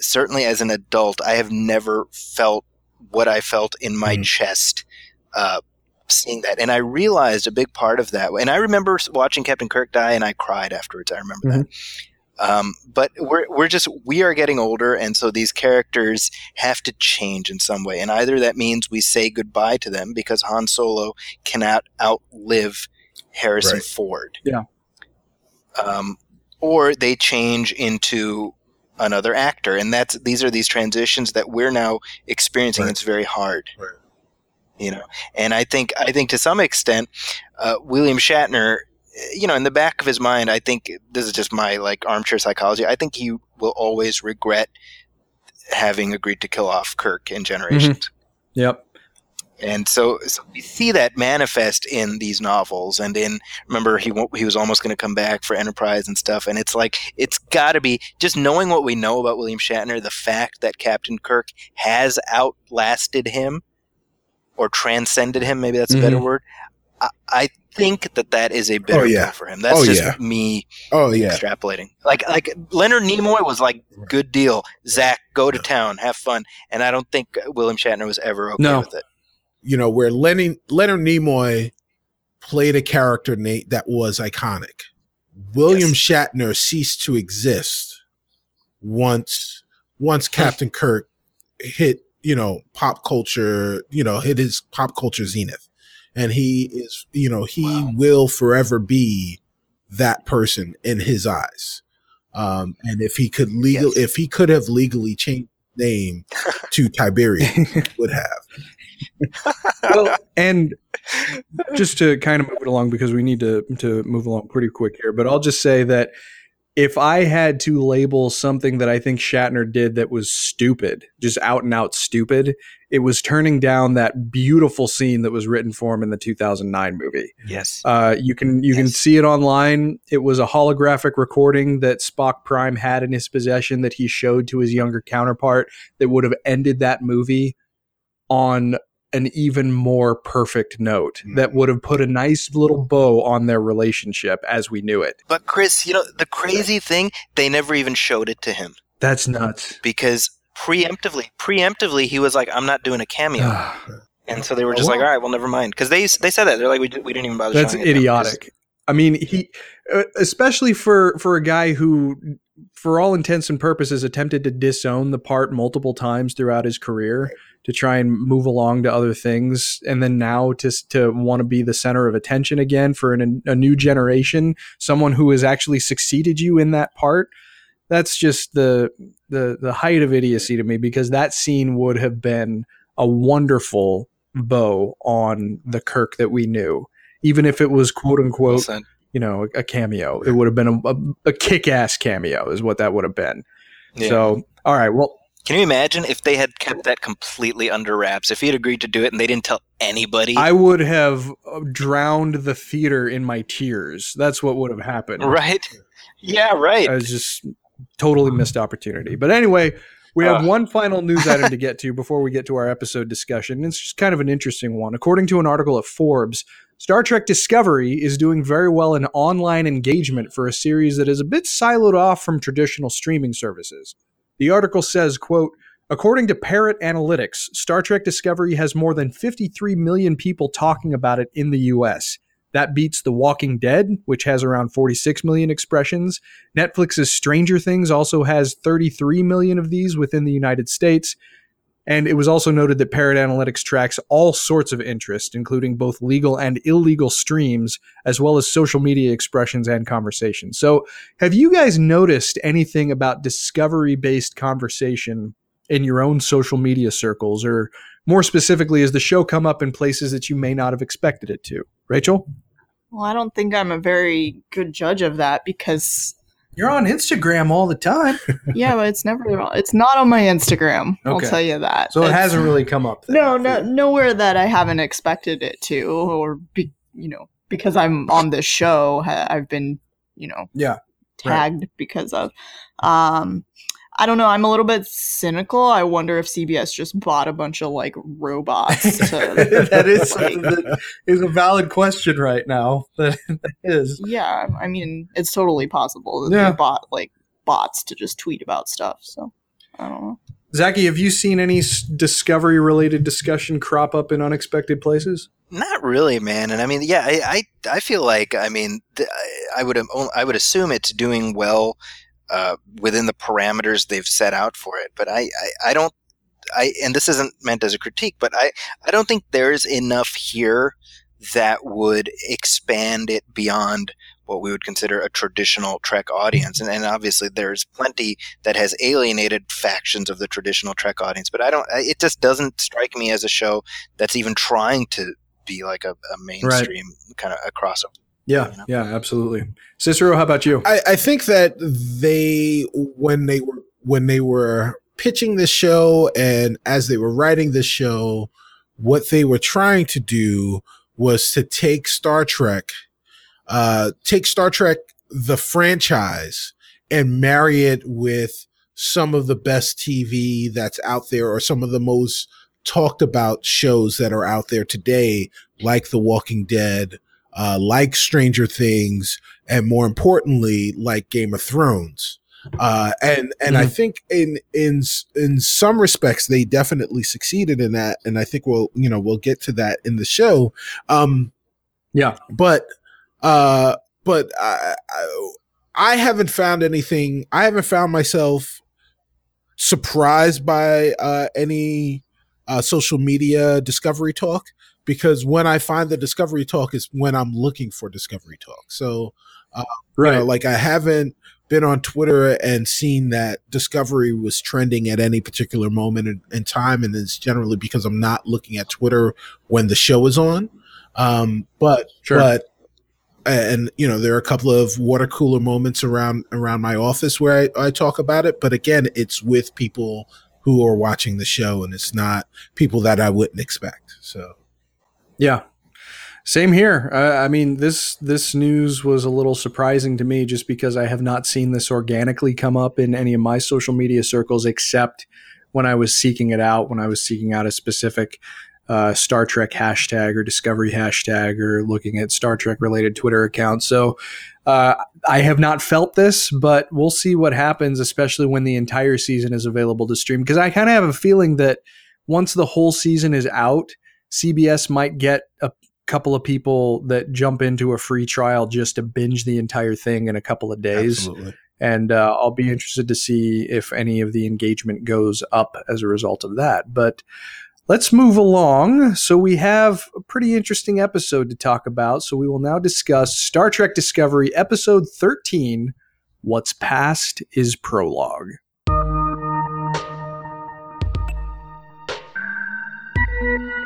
Speaker 3: Certainly, as an adult, I have never felt what I felt in my
Speaker 4: Mhm.
Speaker 3: chest uh, seeing that, and I realized a big part of that. And I remember watching Captain Kirk die, and I cried afterwards. I remember that. Um, but we're we're just we are getting older, and so these characters have to change in some way. And either that means we say goodbye to them because Han Solo cannot outlive Harrison
Speaker 4: Right.
Speaker 3: Ford.
Speaker 1: Yeah.
Speaker 3: Um, or they change into another actor, and that's these are these transitions that we're now experiencing.
Speaker 4: Right.
Speaker 3: It's very hard.
Speaker 4: Right.
Speaker 3: You know, and I think I think to some extent, uh, William Shatner, you know, in the back of his mind, I think this is just my like armchair psychology. I think he will always regret having agreed to kill off Kirk in Generations. Mm-hmm.
Speaker 1: Yep.
Speaker 3: And so, so we see that manifest in these novels, and in remember he he was almost going to come back for Enterprise and stuff, and it's like it's got to be just knowing what we know about William Shatner, the fact that Captain Kirk has outlasted him or transcended him, maybe that's a better mm-hmm. word. I, I think that that is a bitter
Speaker 4: Oh, yeah.
Speaker 3: pill for him. That's
Speaker 4: Oh,
Speaker 3: just
Speaker 4: yeah.
Speaker 3: me
Speaker 4: Oh yeah.
Speaker 3: extrapolating. Like like Leonard Nimoy was like good deal. Zach, go to town, have fun, and I don't think William Shatner was ever okay
Speaker 1: No.
Speaker 3: with it.
Speaker 4: You know where Lenny, Leonard Nimoy played a character Nate that was iconic. William Shatner ceased to exist once once Captain Kirk hit you know pop culture you know hit his pop culture zenith, and he is you know he
Speaker 3: Wow.
Speaker 4: will forever be that person in his eyes. Um, and if he could legal,
Speaker 3: Yes.
Speaker 4: if he could have legally changed name to Tiberius, would have.
Speaker 1: well, and just to kind of move it along because we need to to move along pretty quick here, but I'll just say that if I had to label something that I think Shatner did that was stupid, just out and out stupid, it was turning down that beautiful scene that was written for him in the 2009 movie.
Speaker 3: Yes.
Speaker 1: Uh, you can you can see it online. It was a holographic recording that Spock Prime had in his possession that he showed to his younger counterpart that would have ended that movie on an even more perfect note that would have put a nice little bow on their relationship as we knew it.
Speaker 3: But Chris, you know, the crazy thing, they never even showed it to him
Speaker 1: That's nuts.
Speaker 3: because preemptively, preemptively, he was like, "I'm not doing a cameo," and so they were just like, "All right, well, never mind," because they they said that they're like, "We, we didn't even bother."
Speaker 1: That's
Speaker 3: showing it to him 'cause-
Speaker 1: idiotic. I mean, he, uh, especially for for a guy who, for all intents and purposes, attempted to disown the part multiple times throughout his career to try and move along to other things, and then now to to want to be the center of attention again for an, a new generation, someone who has actually succeeded you in that part. That's just the the the height of idiocy to me because that scene would have been a wonderful bow on the Kirk that we knew even if it was quote unquote, you know, a cameo. It would have been a, a, a kick ass cameo, is what that would have been.
Speaker 3: Yeah.
Speaker 1: So, all right, well,
Speaker 3: Can you imagine if they had kept that completely under wraps? If he had agreed to do it and they didn't tell anybody,
Speaker 1: I would have uh, drowned the theater in my tears. That's what would have happened.
Speaker 3: right? Yeah, right.
Speaker 1: I was just totally missed opportunity. But anyway, we have
Speaker 3: Ugh.
Speaker 1: one final news item to get to before we get to our episode discussion. It's just kind of an interesting one. According to an article at Forbes, Star Trek Discovery is doing very well in online engagement for a series that is a bit siloed off from traditional streaming services. The article says, quote, According to Parrot Analytics, Star Trek Discovery has more than 53 million people talking about it in the US. That beats The Walking Dead, which has around 46 million expressions. Netflix's Stranger Things also has 33 million of these within the United States. And it was also noted that Parrot Analytics tracks all sorts of interest, including both legal and illegal streams, as well as social media expressions and conversations. So, have you guys noticed anything about discovery based conversation in your own social media circles? Or more specifically, has the show come up in places that you may not have expected it to? Rachel?
Speaker 2: Well, I don't think I'm a very good judge of that because
Speaker 1: You're on Instagram all the time.
Speaker 2: yeah, but it's never it's not on my Instagram. I'll tell you that.
Speaker 1: So it hasn't really come up. then.
Speaker 2: No, no, nowhere that I haven't expected it to, or be, you know, because I'm on this show, I've been, you know,
Speaker 1: Yeah.
Speaker 2: tagged because of. Um, I don't know. I'm a little bit cynical. I wonder if CBS just bought a bunch of like robots. To,
Speaker 1: that is
Speaker 2: like-
Speaker 1: that is a valid question right now. That, that is.
Speaker 2: yeah, I mean, it's totally possible that
Speaker 1: Yeah.
Speaker 2: they bought like bots to just tweet about stuff. So I don't know.
Speaker 1: Zaki, have you seen any discovery related discussion crop up in unexpected places?
Speaker 3: Not really, man. And I mean, yeah, I, I, I feel like, I mean, th- I- I would, I would assume it's doing well uh, within the parameters they've set out for it. But I, I, I don't, I, and this isn't meant as a critique, but I, I don't think there's enough here that would expand it beyond what we would consider a traditional Trek audience. And, and obviously, there's plenty that has alienated factions of the traditional Trek audience. But I don't, I- it just doesn't strike me as a show that's even trying to be like a, a mainstream kind of a crossover.
Speaker 1: Yeah,
Speaker 3: You know?
Speaker 1: yeah, absolutely. Cicero, how about you?
Speaker 4: I, I think that they when they were when they were pitching this show and as they were writing this show, what they were trying to do was to take Star Trek, uh, take Star Trek the franchise and marry it with some of the best TV that's out there or some of the most talked about shows that are out there today, like The Walking Dead, uh, like Stranger Things, and more importantly, like Game of Thrones. Uh, and and I think in in in some respects they definitely succeeded in that, and I think we'll you know we'll get to that in the show. Um,
Speaker 1: Yeah.
Speaker 4: but uh, but I, I I haven't found anything. I haven't found myself surprised by uh, any uh, social media discovery talk because when I find the discovery talk is when I'm looking for discovery talk. So
Speaker 1: right.
Speaker 4: You know, like I haven't been on Twitter and seen that Discovery was trending at any particular moment in, in time, and it's generally because I'm not looking at Twitter when the show is on. Um, but
Speaker 1: Sure.
Speaker 4: but and you know there are a couple of water cooler moments around around my office where I, I talk about it, but again, it's with people who are watching the show, and it's not people that I wouldn't expect. So
Speaker 1: Yeah. Same here. Uh, I mean, this this news was a little surprising to me just because I have not seen this organically come up in any of my social media circles except when I was seeking it out, when I was seeking out a specific uh, Star Trek hashtag or Discovery hashtag or looking at Star Trek related Twitter accounts. So uh, I have not felt this, but we'll see what happens, especially when the entire season is available to stream. Because I kind of have a feeling that once the whole season is out, CBS might get a couple of people that jump into a free trial just to binge the entire thing in a couple of days.
Speaker 4: absolutely.
Speaker 1: And uh, I'll be interested to see if any of the engagement goes up as a result of that. But let's move along. So we have a pretty interesting episode to talk about. So we will now discuss Star Trek Discovery, episode 13 What's Past is Prologue.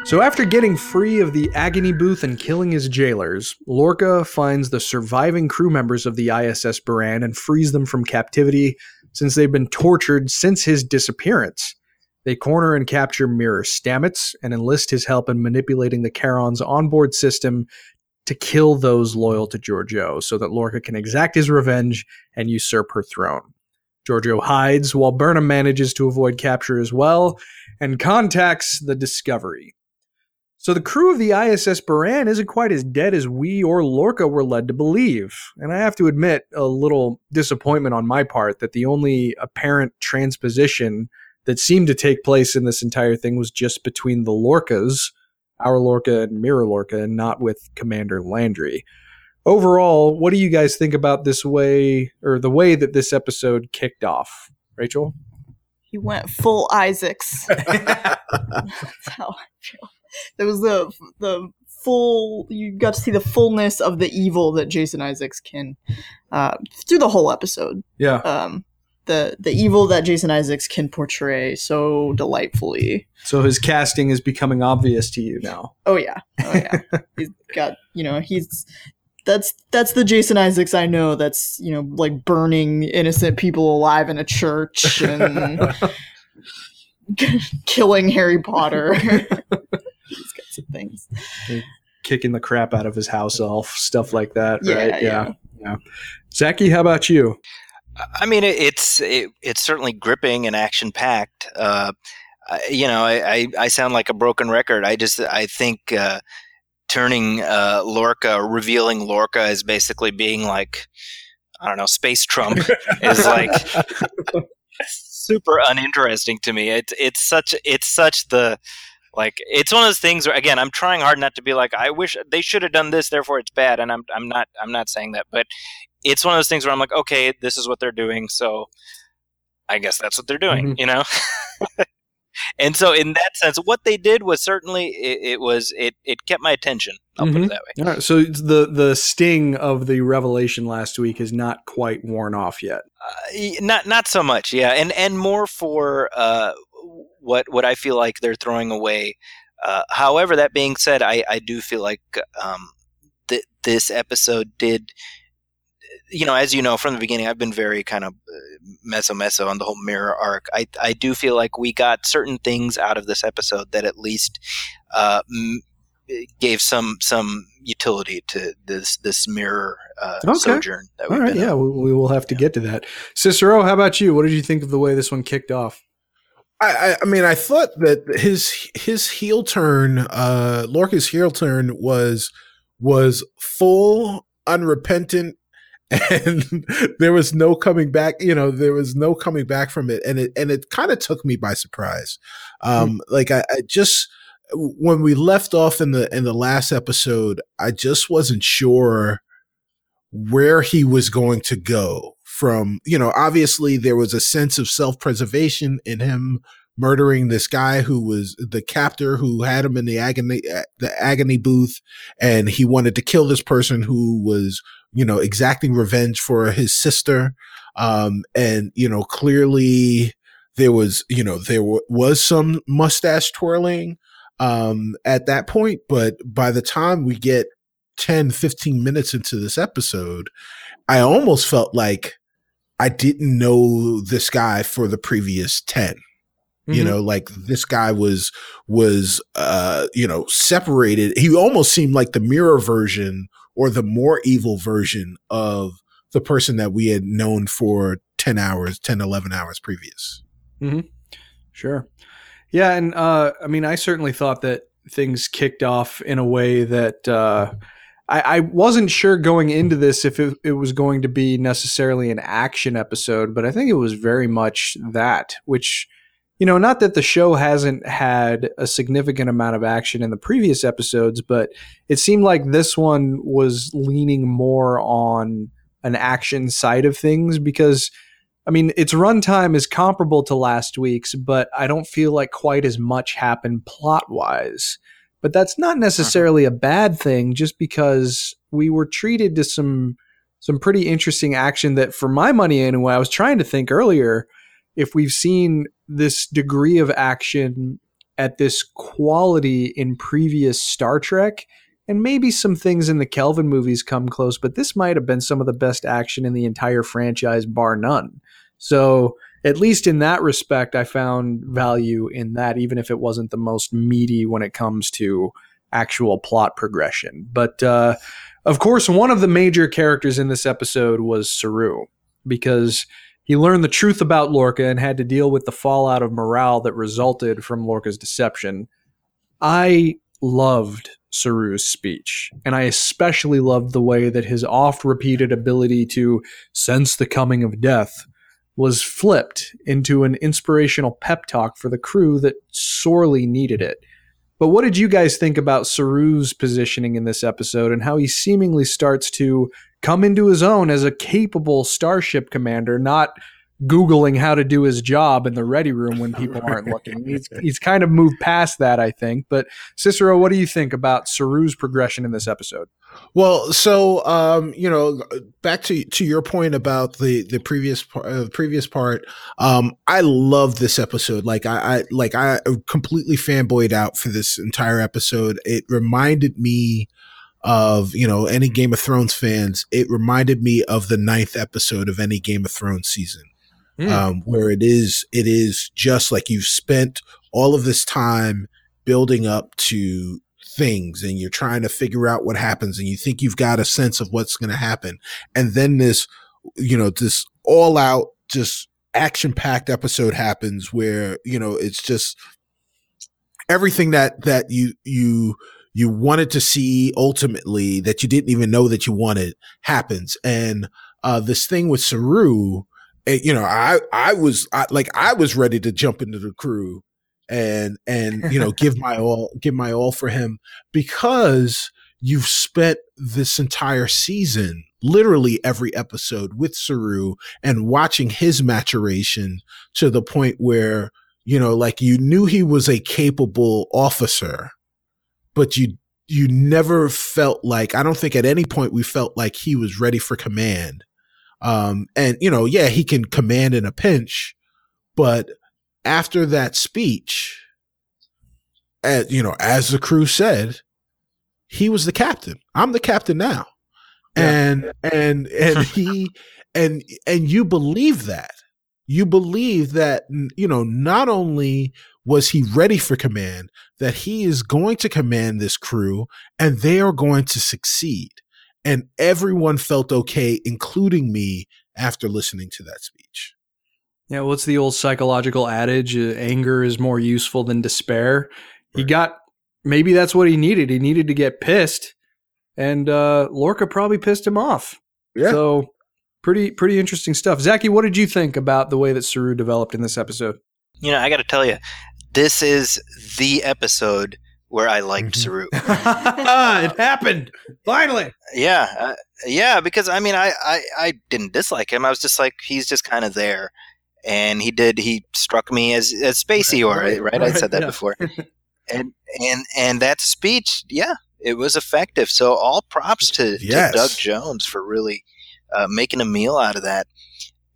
Speaker 1: So, after getting free of the agony booth and killing his jailers, Lorca finds the surviving crew members of the ISS Buran and frees them from captivity since they've been tortured since his disappearance. They corner and capture Mirror Stamets and enlist his help in manipulating the Charon's onboard system to kill those loyal to Georgiou so that Lorca can exact his revenge and usurp her throne. Georgiou hides while Burnham manages to avoid capture as well and contacts the Discovery. So the crew of the ISS Buran isn't quite as dead as we or Lorca were led to believe. And I have to admit a little disappointment on my part that the only apparent transposition that seemed to take place in this entire thing was just between the Lorcas, our Lorca and Mirror Lorca, and not with Commander Landry. Overall, what do you guys think about this way or the way that this episode kicked off? Rachel?
Speaker 2: He went full Isaacs. That's how I feel. There was the the full. You got to see the fullness of the evil that Jason Isaacs can uh, through the whole episode.
Speaker 1: Yeah.
Speaker 2: Um, the the evil that Jason Isaacs can portray so delightfully.
Speaker 1: So his casting is becoming obvious to you now.
Speaker 2: Oh yeah, oh yeah. he's got you know he's that's that's the Jason Isaacs I know. That's you know like burning innocent people alive in a church and killing Harry Potter. He's things.
Speaker 1: Kicking the crap out of his house elf, stuff like that,
Speaker 2: Yeah,
Speaker 1: right?
Speaker 2: yeah.
Speaker 1: yeah. Zaki, how about you?
Speaker 3: I mean, it, it's it, it's certainly gripping and action packed. Uh, you know, I, I, I sound like a broken record. I just I think uh, turning uh, Lorca, revealing Lorca as basically being like I don't know, space Trump is like super uninteresting to me. It's it's such it's such the like it's one of those things where again I'm trying hard not to be like I wish they should have done this therefore it's bad and I'm I'm not I'm not saying that but it's one of those things where I'm like okay this is what they're doing so I guess that's what they're doing
Speaker 1: Mhm.
Speaker 3: you know and so in that sense what they did was certainly it, it was it it kept my attention I'll put
Speaker 1: Mhm.
Speaker 3: it that way
Speaker 1: All right, so the the sting of the revelation last week is not quite worn off yet.
Speaker 3: Uh, not not so much, yeah, and and more for uh, what what I feel like they're throwing away. Uh, however, that being said, I I do feel like um, th- this episode did. You know, as you know from the beginning, I've been very kind of uh, meso meso on the whole mirror arc. I I do feel like we got certain things out of this episode that at least uh, m- gave some some utility to this this mirror uh,
Speaker 1: Okay.
Speaker 3: sojourn that we've
Speaker 1: right, yeah, we, we will have to get to that. Cicero, how about you? What did you think of the way this one kicked off?
Speaker 4: I, I, mean, I thought that his his heel turn, uh, Lorca's heel turn was was full, unrepentant, and there was no coming back. You know, there was no coming back from it, and it and it kind of took me by surprise. Um, Like I, I just when we left off in the in the last episode, I just wasn't sure where he was going to go from you know obviously there was a sense of self-preservation in him murdering this guy who was the captor who had him in the agony uh, the agony booth and he wanted to kill this person who was you know exacting revenge for his sister. Um and you know clearly there was you know there w- was some mustache twirling um at that point but by the time we get 10 15 minutes into this episode i almost felt like i didn't know this guy for the previous 10 you
Speaker 1: Mhm.
Speaker 4: know like this guy was was uh you know separated he almost seemed like the mirror version or the more evil version of the person that we had known for 10 hours 10 11 hours previous Mhm.
Speaker 1: Sure. Yeah, and uh, I mean, I certainly thought that things kicked off in a way that uh, I, I wasn't sure going into this if it, it was going to be necessarily an action episode, but I think it was very much that, which, you know, not that the show hasn't had a significant amount of action in the previous episodes, but it seemed like this one was leaning more on an action side of things because I mean, its runtime is comparable to last week's, but I don't feel like quite as much happened plot wise. But that's not uh-huh. necessarily a bad thing, just because we were treated to some some pretty interesting action that, for my money anyway, I was trying to think earlier if we've seen this degree of action at this quality in previous Star Trek. And maybe some things in the Kelvin movies come close, but this might have been some of the best action in the entire franchise, bar none. So, at least in that respect, I found value in that, even if it wasn't the most meaty when it comes to actual plot progression. But uh, of course, one of the major characters in this episode was Saru, because he learned the truth about Lorca and had to deal with the fallout of morale that resulted from Lorca's deception. I loved Saru's speech, and I especially loved the way that his oft repeated ability to sense the coming of death was flipped into an inspirational pep talk for the crew that sorely needed it. But what did you guys think about Saru's positioning in this episode and how he seemingly starts to come into his own as a capable starship commander, not Googling how to do his job in the ready room when people aren't looking? He's, he's kind of moved past that, I think. But Cicero, what do you think about Saru's progression in this episode?
Speaker 4: Well, so um, you know, back to to your point about the the previous uh, previous part. Um, I love this episode. Like I, I like I completely fanboyed out for this entire episode. It reminded me of you know any Game of Thrones fans. It reminded me of the ninth episode of any Game of Thrones season
Speaker 1: Hmm.
Speaker 4: um, where it is it is just like you've spent all of this time building up to things and you're trying to figure out what happens and you think you've got a sense of what's going to happen and then this you know this all out just action packed episode happens where you know it's just everything that that you you you wanted to see ultimately that you didn't even know that you wanted happens and uh this thing with Saru eh, you know I I was I, like I was ready to jump into the crew and and you know give my all give my all for him because you've spent this entire season literally every episode with Saru and watching his maturation to the point where you know like you knew he was a capable officer but you you never felt like I don't think at any point we felt like he was ready for command um and you know yeah he can command in a pinch but after that speech, as, you know, as the crew said, he was the captain. I'm the captain now.
Speaker 1: Yeah.
Speaker 4: And and and he and and you believe that. You believe that you know, not only was he ready for command, that he is going to command this crew and they are going to succeed. And everyone felt okay, including me, after listening to that speech.
Speaker 1: Yeah, what's the old psychological adage? Uh, anger is more useful than despair. He got maybe that's what he needed. He needed to get pissed, and uh, Lorca probably pissed him off.
Speaker 4: Yeah.
Speaker 1: So pretty pretty interesting stuff. Zaki, what did you think about the way that Saru developed in this episode?
Speaker 3: You know, I got to tell you, this is the episode where I liked
Speaker 4: Mhm.
Speaker 3: Saru.
Speaker 1: it happened finally.
Speaker 3: Yeah, uh, yeah. Because I mean, I, I I didn't dislike him. I was just like, he's just kind of there, and he did. He struck me as as Spacey, or right, right, I said that
Speaker 1: yeah.
Speaker 3: before, and and and that speech, yeah, it was effective. So all props to,
Speaker 4: Yes.
Speaker 3: to Doug Jones for really uh, making a meal out of that.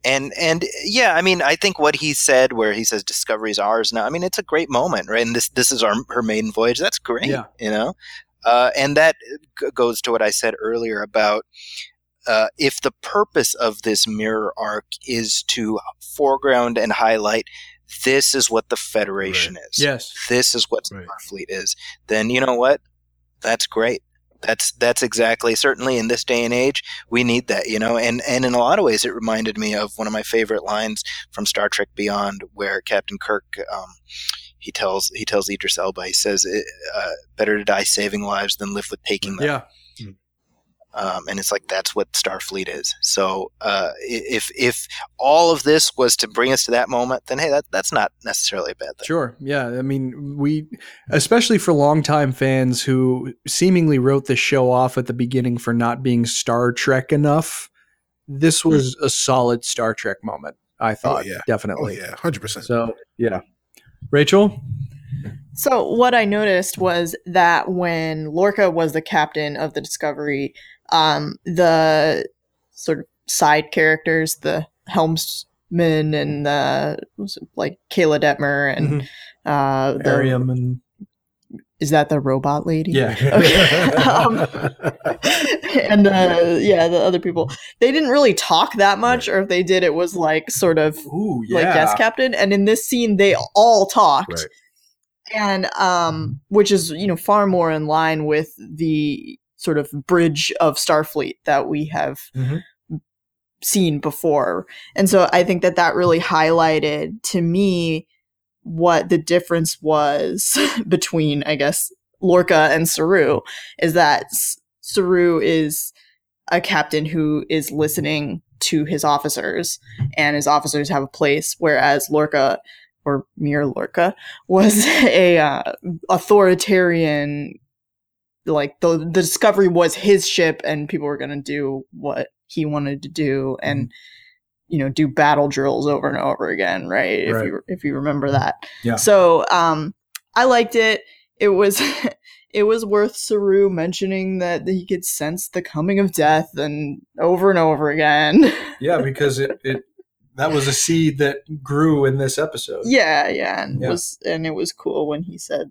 Speaker 3: And and yeah, I mean, I think what he said, where he says "Discovery's ours now," I mean, it's a great moment, right? And this this is our her maiden voyage. That's great,
Speaker 1: Yeah.
Speaker 3: you know. Uh, and that g- goes to what I said earlier about uh, if the purpose of this mirror arc is to foreground and highlight this is what the Federation is
Speaker 1: Yes.
Speaker 3: this is what
Speaker 4: Right.
Speaker 3: Starfleet is, then you know what? That's great. That's that's exactly certainly in this day and age we need that, you know. And and in a lot of ways, it reminded me of one of my favorite lines from Star Trek Beyond, where Captain Kirk um, he tells he tells Idris Elba he says uh, better to die saving lives than live with taking them
Speaker 1: Yeah.
Speaker 3: Um, and it's like that's what Starfleet is. So uh, if if all of this was to bring us to that moment, then hey, that that's not necessarily a bad thing.
Speaker 1: Sure. Yeah. I mean, we, especially for longtime fans who seemingly wrote the show off at the beginning for not being Star Trek enough, this was a solid Star Trek moment. I thought,
Speaker 4: yeah. Oh
Speaker 1: definitely.
Speaker 4: yeah, hundred percent.
Speaker 1: So, yeah. Rachel?
Speaker 2: So what I noticed was that when Lorca was the captain of the Discovery, um, the sort of side characters, the helmsman and the it like Keyla Detmer and uh, the,
Speaker 1: Airiam and.
Speaker 2: is that the robot lady?
Speaker 1: Yeah.
Speaker 2: Okay. um, and uh, yeah, the other people they didn't really talk that much, or if they did, it was like sort of
Speaker 1: Ooh, yeah.
Speaker 2: like yes, captain. And in this scene, they all talked,
Speaker 4: Right.
Speaker 2: and um, which is you know far more in line with the sort of bridge of Starfleet that we have
Speaker 1: Mhm.
Speaker 2: seen before. And so I think that that really highlighted to me what the difference was between, I guess, Lorca and Saru is that Saru is a captain who is listening to his officers and his officers have a place, whereas Lorca or Mir Lorca was a uh, authoritarian like the the discovery was his ship and people were going to do what he wanted to do and you know do battle drills over and over again right, if you if you remember that
Speaker 1: Yeah.
Speaker 2: so um i liked it it was it was worth saru mentioning that he could sense the coming of death and over and over again
Speaker 1: Yeah, because it, it that was a seed that grew in this episode.
Speaker 2: yeah yeah and
Speaker 1: Yeah.
Speaker 2: was and it was cool when he said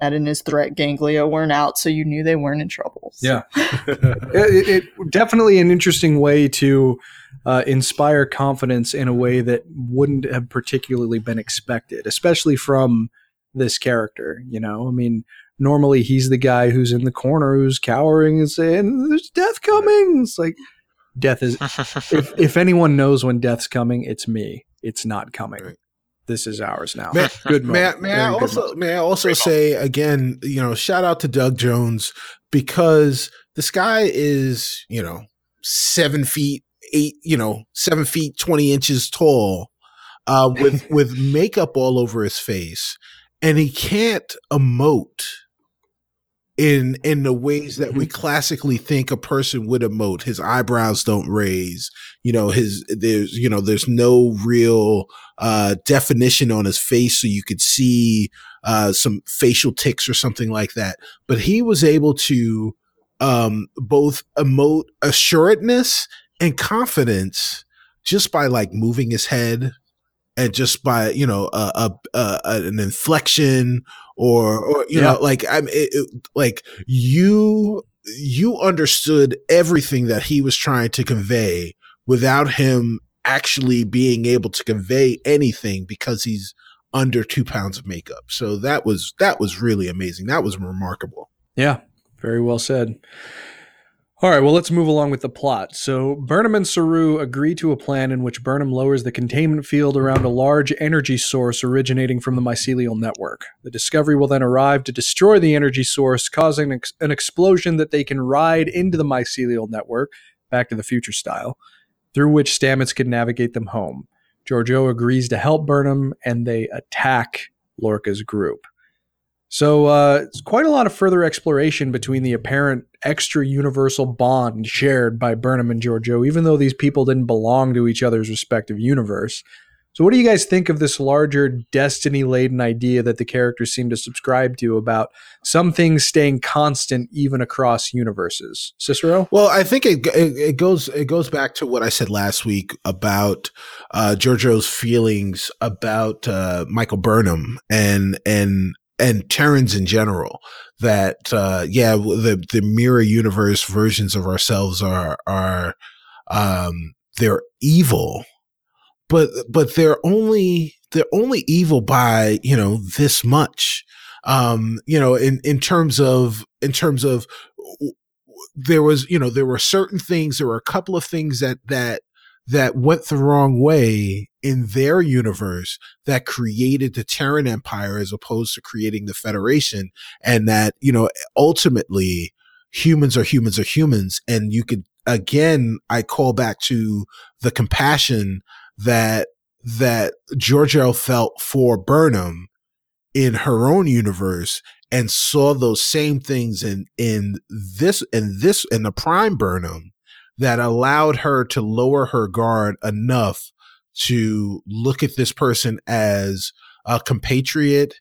Speaker 2: that in his threat ganglia weren't out so you knew they weren't in trouble
Speaker 1: Yeah. it, it definitely an interesting way to uh, inspire confidence in a way that wouldn't have particularly been expected, especially from this character. You know, I mean, normally he's the guy who's in the corner who's cowering and saying, "There's death coming." It's like death is. if if anyone knows when death's coming, it's me. It's not coming.
Speaker 4: Right.
Speaker 1: This is ours now.
Speaker 4: May,
Speaker 1: Good
Speaker 4: may,
Speaker 1: moment.
Speaker 4: may I
Speaker 1: good
Speaker 4: also
Speaker 1: moment.
Speaker 4: may I also say again, you know, shout out to Doug Jones because this guy is, you know, seven feet eight, you know, seven feet twenty inches tall, uh, with with makeup all over his face, and he can't emote in in the ways that we classically think a person would emote. His eyebrows don't raise. You know, his there's you know there's no real uh, definition on his face, so you could see uh, some facial ticks or something like that. But he was able to um, both emote assuredness and confidence just by like moving his head and just by you know a, a, a an inflection or or you
Speaker 1: Yeah.
Speaker 4: know like I'm it, it- like you you understood everything that he was trying to convey without him actually being able to convey anything because he's under two pounds of makeup. So that was that was really amazing. That was remarkable.
Speaker 1: Yeah, very well said. All right, well, let's move along with the plot. So, Burnham and Saru agree to a plan in which Burnham lowers the containment field around a large energy source originating from the mycelial network. The Discovery will then arrive to destroy the energy source, causing an, an explosion that they can ride into the mycelial network, back to the future style, through which Stamets could navigate them home. Georgiou agrees to help Burnham, and they attack Lorca's group. So uh, it's quite a lot of further exploration between the apparent extra universal bond shared by Burnham and Georgiou, even though these people didn't belong to each other's respective universe. So, what do you guys think of this larger destiny laden idea that the characters seem to subscribe to about some things staying constant even across universes? Cicero?
Speaker 4: Well, I think it, it, goes it goes back to what I said last week about uh, Georgiou's feelings about uh, Michael Burnham and and and Terrans in general. That uh, yeah, the the mirror universe versions of ourselves are are um, they're evil but but they're only they're only evil by you know this much um you know in in terms of in terms of there was you know there were certain things there were a couple of things that that that went the wrong way in their universe that created the Terran Empire as opposed to creating the Federation. And that, you know, ultimately humans are humans are humans. And you could, again, I call back to the compassion that that Georgiou felt for Burnham in her own universe and saw those same things in in this in this in the prime Burnham that allowed her to lower her guard enough to look at this person as a compatriot,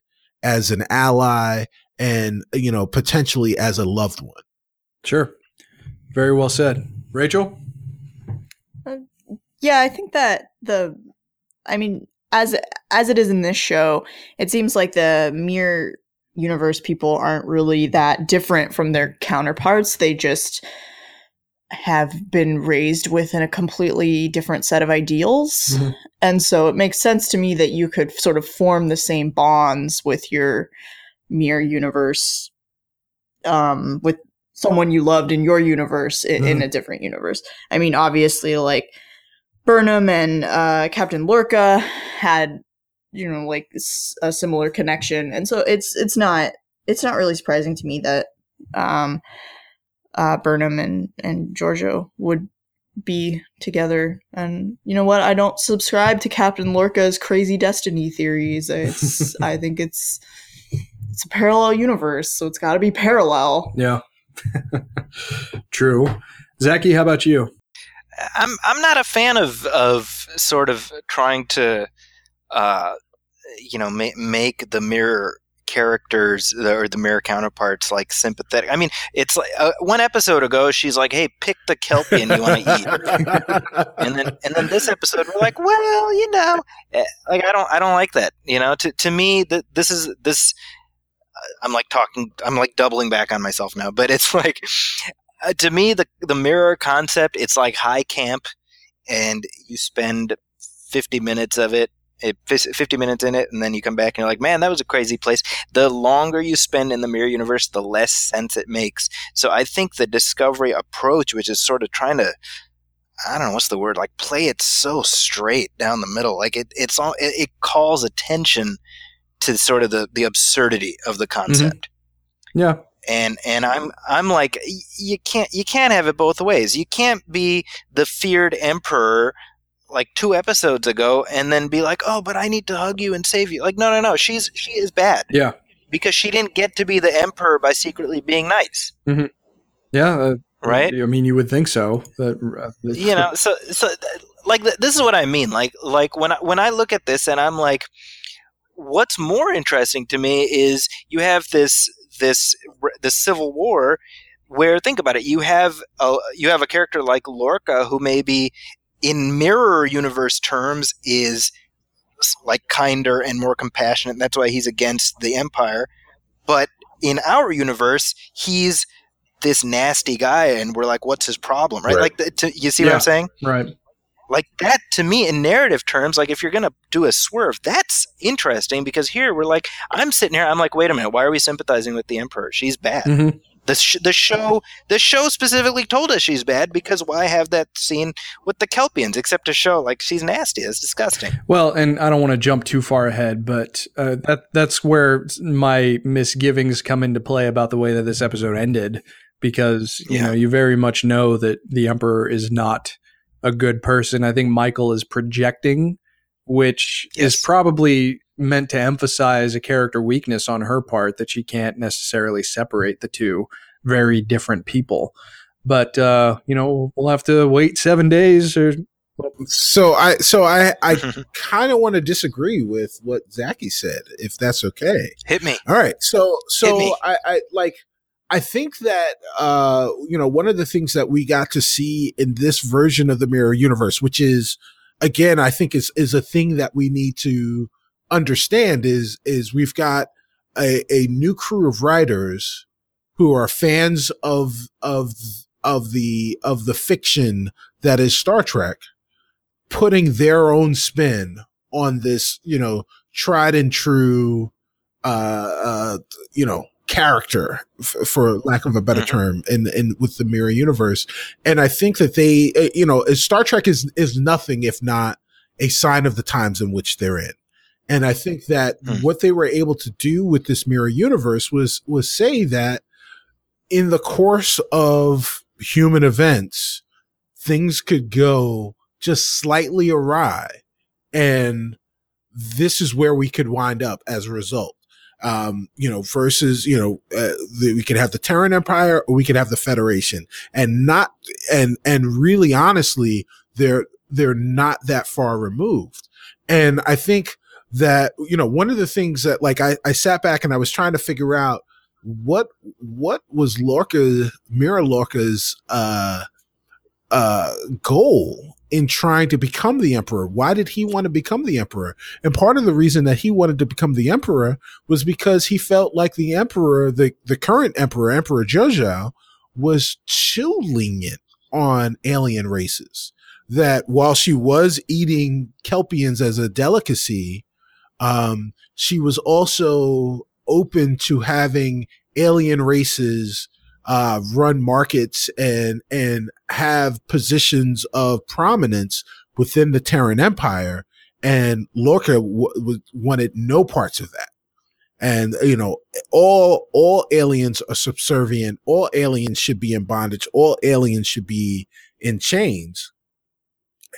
Speaker 4: as an ally, and you know potentially as a loved one.
Speaker 1: Sure, very well said, Rachel.
Speaker 2: Yeah, I think that the I mean, as as it is in this show, it seems like the mirror universe people aren't really that different from their counterparts. They just have been raised within a completely different set of ideals. Mm-hmm. And so it makes sense to me that you could sort of form the same bonds with your mirror universe um with someone you loved in your universe in, mm-hmm. in a different universe. I mean, obviously like Burnham and uh, Captain Lorca had, you know, like a similar connection, and so it's it's not it's not really surprising to me that um, uh, Burnham and and Georgiou would be together. And you know what? I don't subscribe to Captain Lorca's crazy destiny theories. It's I think it's it's a parallel universe, so it's got to be parallel.
Speaker 1: Yeah, true. Zaki, how about you?
Speaker 3: I'm I'm not a fan of of sort of trying to, uh, you know, ma- make the mirror characters or the mirror counterparts like sympathetic. I mean, it's like uh, one episode ago, she's like, "Hey, pick the kelpien you want to eat," and then and then this episode, we're like, "Well, you know, eh, like I don't I don't like that." You know, to to me, that this is this. I'm like talking. I'm like doubling back on myself now, but it's like uh, to me, the the mirror concept, it's like high camp, and you spend 50 minutes of it, it 50 minutes in it, and then you come back and you're like, man, that was a crazy place. The longer you spend in the mirror universe, the less sense it makes. So I think the discovery approach, which is sort of trying to I don't know what's the word like play it so straight down the middle like it it's all it, it calls attention to sort of the the absurdity of the mm-hmm. concept.
Speaker 1: Mm-hmm. Yeah
Speaker 3: and and I'm I'm like you can't you can't have it both ways. You can't be the feared emperor like two episodes ago and then be like, "Oh, but I need to hug you and save you." Like, no, no, no. She's she is bad.
Speaker 1: Yeah.
Speaker 3: Because she didn't get to be the emperor by secretly being nice.
Speaker 1: Mm-hmm. Yeah. Uh,
Speaker 3: right.
Speaker 1: I mean, you would think so. That,
Speaker 3: uh, you know, so so like this is what I mean. Like like when I, when I look at this and I'm like, what's more interesting to me is you have this this this civil war where think about it you have a you have a character like Lorca who maybe in mirror universe terms is like kinder and more compassionate and that's why he's against the empire. But in our universe he's this nasty guy and we're like what's his problem right, right. like the, to, you see yeah, what i'm saying?
Speaker 1: Right
Speaker 3: like that to me in narrative terms like if you're gonna do a swerve that's interesting because here we're like i'm sitting here i'm like wait a minute why are we sympathizing with the emperor she's bad mm-hmm. the, sh- the show the show specifically told us she's bad because why have that scene with the kelpiens except to show like she's nasty it's disgusting
Speaker 1: well and i don't want to jump too far ahead but uh, that that's where my misgivings come into play about the way that this episode ended because you yeah. know you very much know that the emperor is not a good person. I think Michael is projecting, which yes. is probably meant to emphasize a character weakness on her part that she can't necessarily separate the two very different people. But uh, you know, we'll have to wait seven days or
Speaker 4: So I so I I kind of want to disagree with what Zaki said, if that's okay.
Speaker 3: Hit me.
Speaker 4: All right. So so. I, I like I think that uh you know one of the things that we got to see in this version of the mirror universe, which is again I think is is a thing that we need to understand is is we've got a, a new crew of writers who are fans of of of the of the fiction that is Star Trek putting their own spin on this, you know, tried and true uh uh you know character f- for lack of a better
Speaker 3: Mhm.
Speaker 4: term in in with the mirror universe and i think that they uh, you know star trek is is nothing if not a sign of the times in which they're in and i think that
Speaker 3: Hmm.
Speaker 4: what they were able to do with this mirror universe was was say that in the course of human events things could go just slightly awry and this is where we could wind up as a result um, you know, versus, you know, uh, the, we could have the Terran Empire or we could have the Federation and not, and, and really honestly, they're, they're not that far removed. And I think that, you know, one of the things that like I, I sat back and I was trying to figure out what, what was Lorca, Mira Lorca's, uh, uh, goal in trying to become the emperor. Why did he want to become the emperor? And part of the reason that he wanted to become the emperor was because he felt like the emperor, the, the current emperor, Emperor Jojo, was too lenient on alien races. That while she was eating Kelpiens as a delicacy, um, she was also open to having alien races uh, run markets and and have positions of prominence within the Terran Empire. And Lorca w- w- wanted no parts of that. And you know, all all aliens are subservient. All aliens should be in bondage. All aliens should be in chains.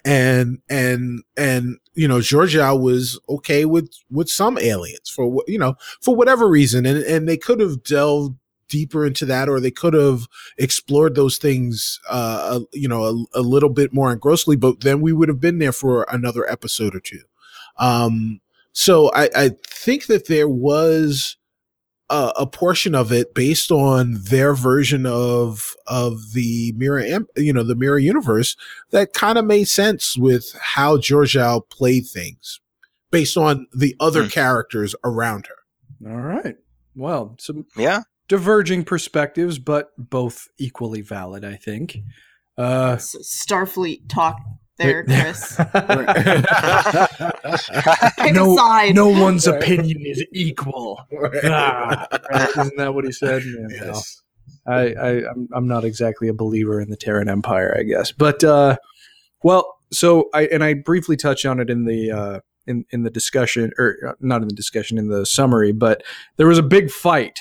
Speaker 4: And and and you know, Georgiou was okay with with some aliens for you know for whatever reason, and and they could have delved deeper into that or they could have explored those things uh you know a, a little bit more engrossly but then we would have been there for another episode or two um so i i think that there was a, a portion of it based on their version of of the mirror you know the mirror universe that kind of made sense with how Georgiou played things based on the other
Speaker 3: Hmm.
Speaker 4: characters around her
Speaker 1: All right. Well, some
Speaker 3: Yeah.
Speaker 1: Diverging perspectives, but both equally valid, I think. Uh,
Speaker 2: Starfleet talk there, Chris.
Speaker 1: No, no one's opinion is equal. Ah, right? Isn't that what he said? Yeah, no.
Speaker 4: Yes.
Speaker 1: I, I I'm, I'm not exactly a believer in the Terran Empire, I guess. But uh, well, so I and I briefly touched on it in the uh, in in the discussion, or uh, not in the discussion, in the summary. But there was a big fight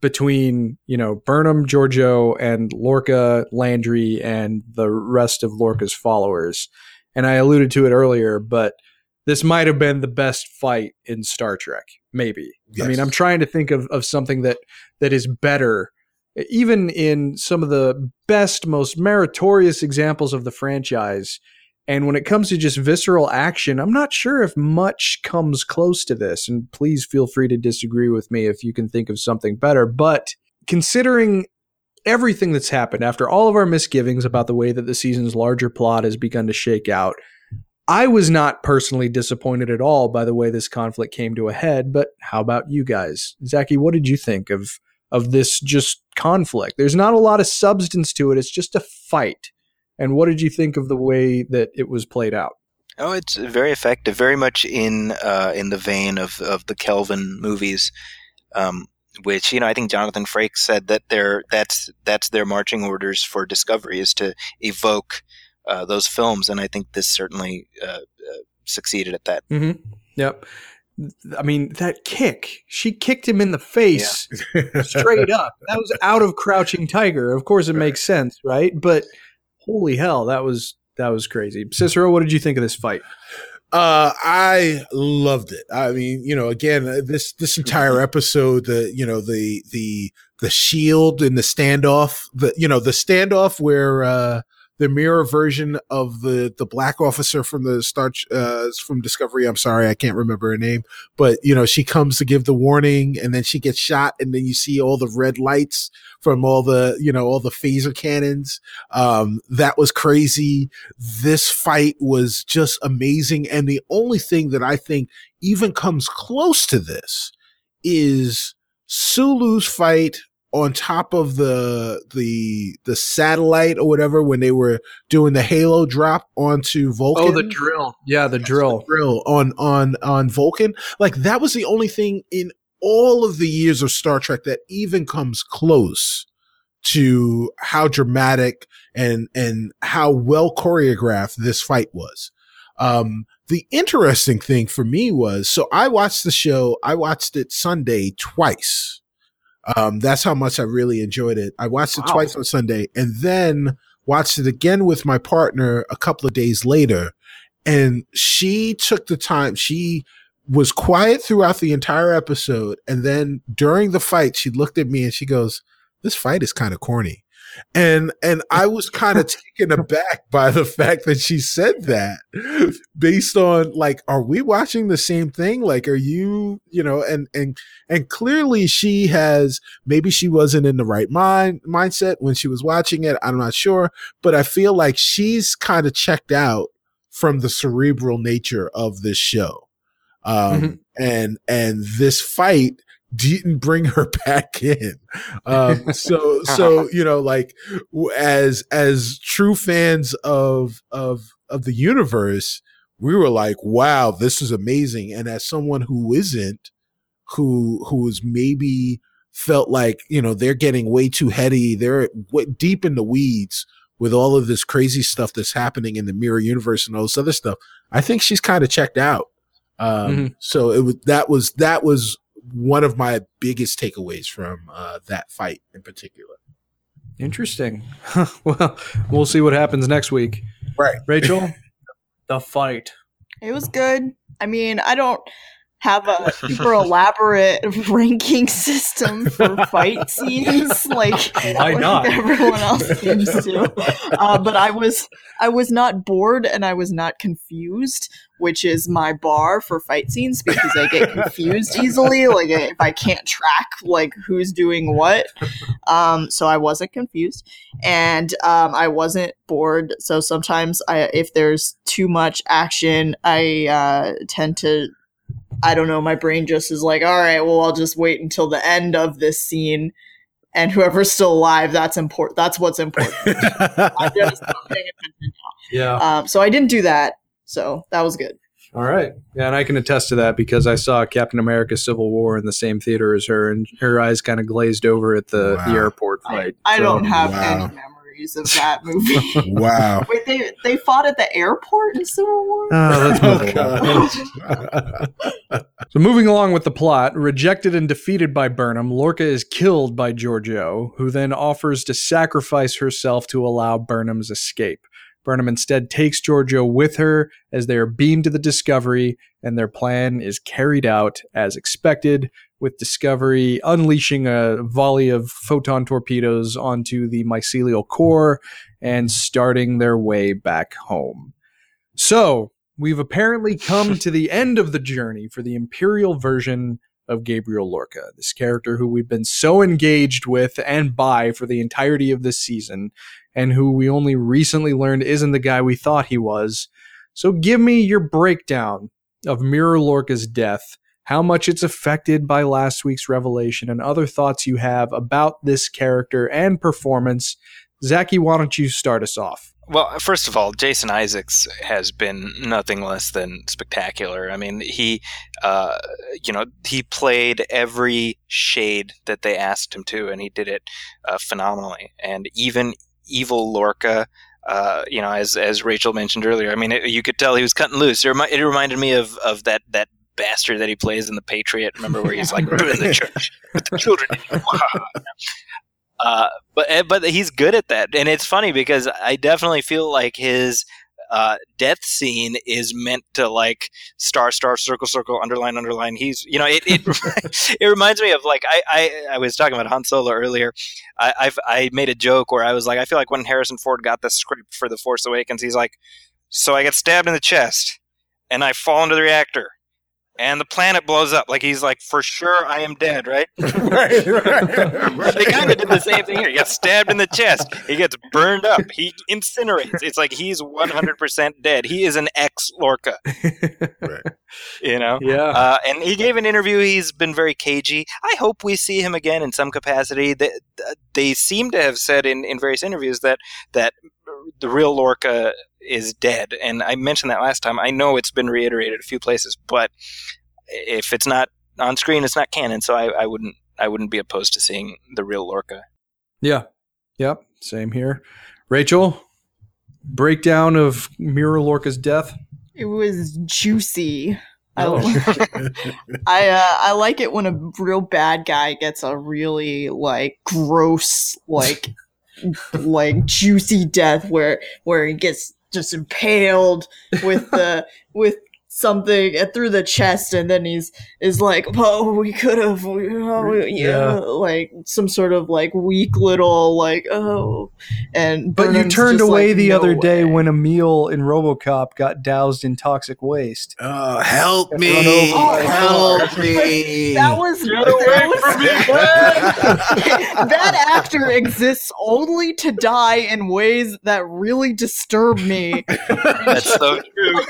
Speaker 1: between you know Burnham, Georgiou, and Lorca, Landry, and the rest of Lorca's followers. And I alluded to it earlier, but this might have been the best fight in Star Trek. Maybe. I mean, I'm trying to think of, of something that that is better even in some of the best, most meritorious examples of the franchise. And when it comes to just visceral action, I'm not sure if much comes close to this. And please feel free to disagree with me if you can think of something better. But considering everything that's happened after all of our misgivings about the way that the season's larger plot has begun to shake out, I was not personally disappointed at all by the way this conflict came to a head. But how about you guys? Zaki, what did you think of of this just conflict? There's not a lot of substance to it. It's just a fight. And what did you think of the way that it was played out?
Speaker 3: Oh, it's very effective, very much in uh, in the vein of, of the Kelvin movies, um, which you know I think Jonathan Frakes said that their that's that's their marching orders for Discovery is to evoke uh, those films, and I think this certainly uh, uh, succeeded at that.
Speaker 1: Mm-hmm. Yep. I mean, that kick, she kicked him in the face straight up. That was out of Crouching Tiger. Of course, it makes sense, right? But holy hell, that was that was crazy. Cicero, what did you think of this fight?
Speaker 4: Uh, I loved it. I mean, you know, again, uh, this this entire episode, the you know the the the shield and the standoff, the you know the standoff where uh the mirror version of the the black officer from the Star uh, from Discovery. I'm sorry, I can't remember her name, but you know she comes to give the warning, and then she gets shot, and then you see all the red lights from all the you know all the phaser cannons. Um, that was crazy. This fight was just amazing, and the only thing that I think even comes close to this is Sulu's fight on top of the the the satellite or whatever when they were doing the halo drop onto Vulcan.
Speaker 1: Oh, the drill. Yeah, the drill.
Speaker 4: The drill on on on Vulcan. Like that was the only thing in all of the years of Star Trek that even comes close to how dramatic and and how well choreographed this fight was. Um, the interesting thing for me was so I watched the show. I watched it Sunday twice. Um, that's how much I really enjoyed it. I watched it wow. twice on Sunday and then watched it again with my partner a couple of days later. And she took the time. She was quiet throughout the entire episode. And then during the fight, she looked at me and she goes, this fight is kind of corny and and I was kind of taken aback by the fact that she said that based on like are we watching the same thing like are you you know and and and clearly she has maybe she wasn't in the right mind mindset when she was watching it I'm not sure but I feel like she's kind of checked out from the cerebral nature of this show um mm-hmm. and and this fight didn't bring her back in. Um, so, so, you know, like as, as true fans of, of, of the universe, we were like, wow, this is amazing. And as someone who isn't, who, who is maybe felt like, you know, they're getting way too heady. They're deep in the weeds with all of this crazy stuff that's happening in the mirror universe and all this other stuff. I think she's kind of checked out. Um, mm-hmm. so it was, that was, that was one of my biggest takeaways from uh, that fight in particular.
Speaker 1: Interesting. well, we'll see what happens next week.
Speaker 4: Right.
Speaker 1: Rachel, the fight.
Speaker 2: It was good. I mean, I don't have a super elaborate ranking system for fight scenes like,
Speaker 1: Why not?
Speaker 2: everyone else seems to. Uh, but I was I was not bored and I was not confused, which is my bar for fight scenes because I get confused easily. Like if I can't track like who's doing what, um, so I wasn't confused and um, I wasn't bored. So sometimes I if there's too much action, I uh, tend to I don't know, my brain just is like, all right, well, I'll just wait until the end of this scene. And whoever's still alive, that's important. That's what's important. I'm just paying attention now.
Speaker 1: Yeah.
Speaker 2: Um, so I didn't do that. So that was good.
Speaker 1: All right. Yeah, and I can attest to that because I saw Captain America Civil War in the same theater as her, and her eyes kind of glazed over at the, wow. the airport fight.
Speaker 2: I, I so, don't have wow. any memory memories of that movie.
Speaker 4: wow.
Speaker 2: Wait, they they fought at the airport in Civil War?
Speaker 1: Oh, oh so moving along with the plot, rejected and defeated by Burnham, Lorca is killed by Georgiou, who then offers to sacrifice herself to allow Burnham's escape. Burnham instead takes Georgiou with her as they are beamed to the Discovery, and their plan is carried out as expected, with Discovery unleashing a volley of photon torpedoes onto the mycelial core and starting their way back home. So, we've apparently come to the end of the journey for the Imperial version of Gabriel Lorca, this character who we've been so engaged with and by for the entirety of this season, and who we only recently learned isn't the guy we thought he was. So, give me your breakdown of Mirror Lorca's death how much it's affected by last week's revelation, and other thoughts you have about this character and performance. Zaki, why don't you start us off?
Speaker 3: Well, first of all, Jason Isaacs has been nothing less than spectacular. I mean, he, uh, you know, he played every shade that they asked him to, and he did it uh, phenomenally. And even evil Lorca, uh, you know, as as Rachel mentioned earlier, I mean, it, you could tell he was cutting loose. It, remi- it reminded me of of that that bastard that he plays in the Patriot. Remember where he's like in the church with the children. uh, but eh, but he's good at that, and it's funny because I definitely feel like his uh, death scene is meant to like star star circle circle underline underline. He's you know it it, it reminds me of like I, I I was talking about Han Solo earlier. I I've, I made a joke where I was like I feel like when Harrison Ford got the script for The Force Awakens, he's like, so I get stabbed in the chest and I fall into the reactor and the planet blows up. Like he's like, for sure, I am dead, right?
Speaker 4: right, right, right.
Speaker 3: They kind of did the same thing here. He gets stabbed in the chest. He gets burned up. He incinerates. It's like he's 100% dead. He is an ex Lorca,
Speaker 4: Right.
Speaker 3: you know?
Speaker 1: yeah.
Speaker 3: Uh, and he gave an interview. He's been very cagey. I hope we see him again in some capacity. They, they seem to have said in, in various interviews that that the real Lorca is dead. And I mentioned that last time. I know it's been reiterated a few places, but if it's not on screen, it's not canon. So I, I wouldn't I wouldn't be opposed to seeing the real Lorca.
Speaker 1: Yeah. Yep. Same here. Rachel, breakdown of Mirror Lorca's death.
Speaker 2: It was juicy. I,
Speaker 1: Oh.
Speaker 2: I uh, I like it when a real bad guy gets a really like gross like like juicy death where where he gets just impaled with the with something through the chest and then he's is like oh we could have oh, yeah,
Speaker 1: Yeah.
Speaker 2: like some sort of like weak little like oh and
Speaker 1: But you turned away
Speaker 2: like,
Speaker 1: the
Speaker 2: "No
Speaker 1: other day
Speaker 2: way."
Speaker 1: when Emil in RoboCop got doused in toxic waste.
Speaker 4: Oh, help me!
Speaker 1: over.
Speaker 4: help me!
Speaker 2: That was, that, was that actor exists only to die in ways that really disturb me.
Speaker 3: That's so true.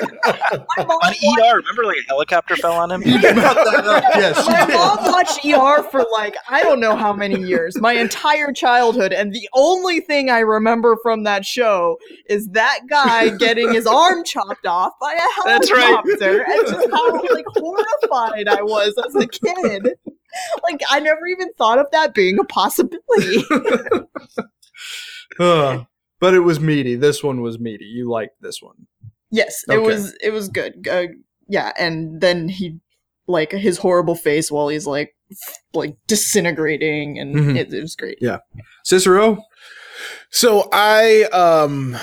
Speaker 2: My mom,
Speaker 3: on ER, remember like a helicopter fell on him?
Speaker 1: yes,
Speaker 2: my mom watched ER for like I don't know how many years, my entire childhood, and the only thing I remember from that show is that guy getting his arm chopped off by a
Speaker 3: That's right.
Speaker 2: helicopter, and just how like horrified I was as a kid. Like I never even thought of that being a possibility.
Speaker 1: Uh, but it was meaty. This one was meaty. You liked this one.
Speaker 2: Yes, it was it was good. Uh, yeah, and then he like his horrible face while he's like like disintegrating and
Speaker 1: Mhm.
Speaker 2: it, it was great.
Speaker 1: Yeah, Cicero?
Speaker 4: So I um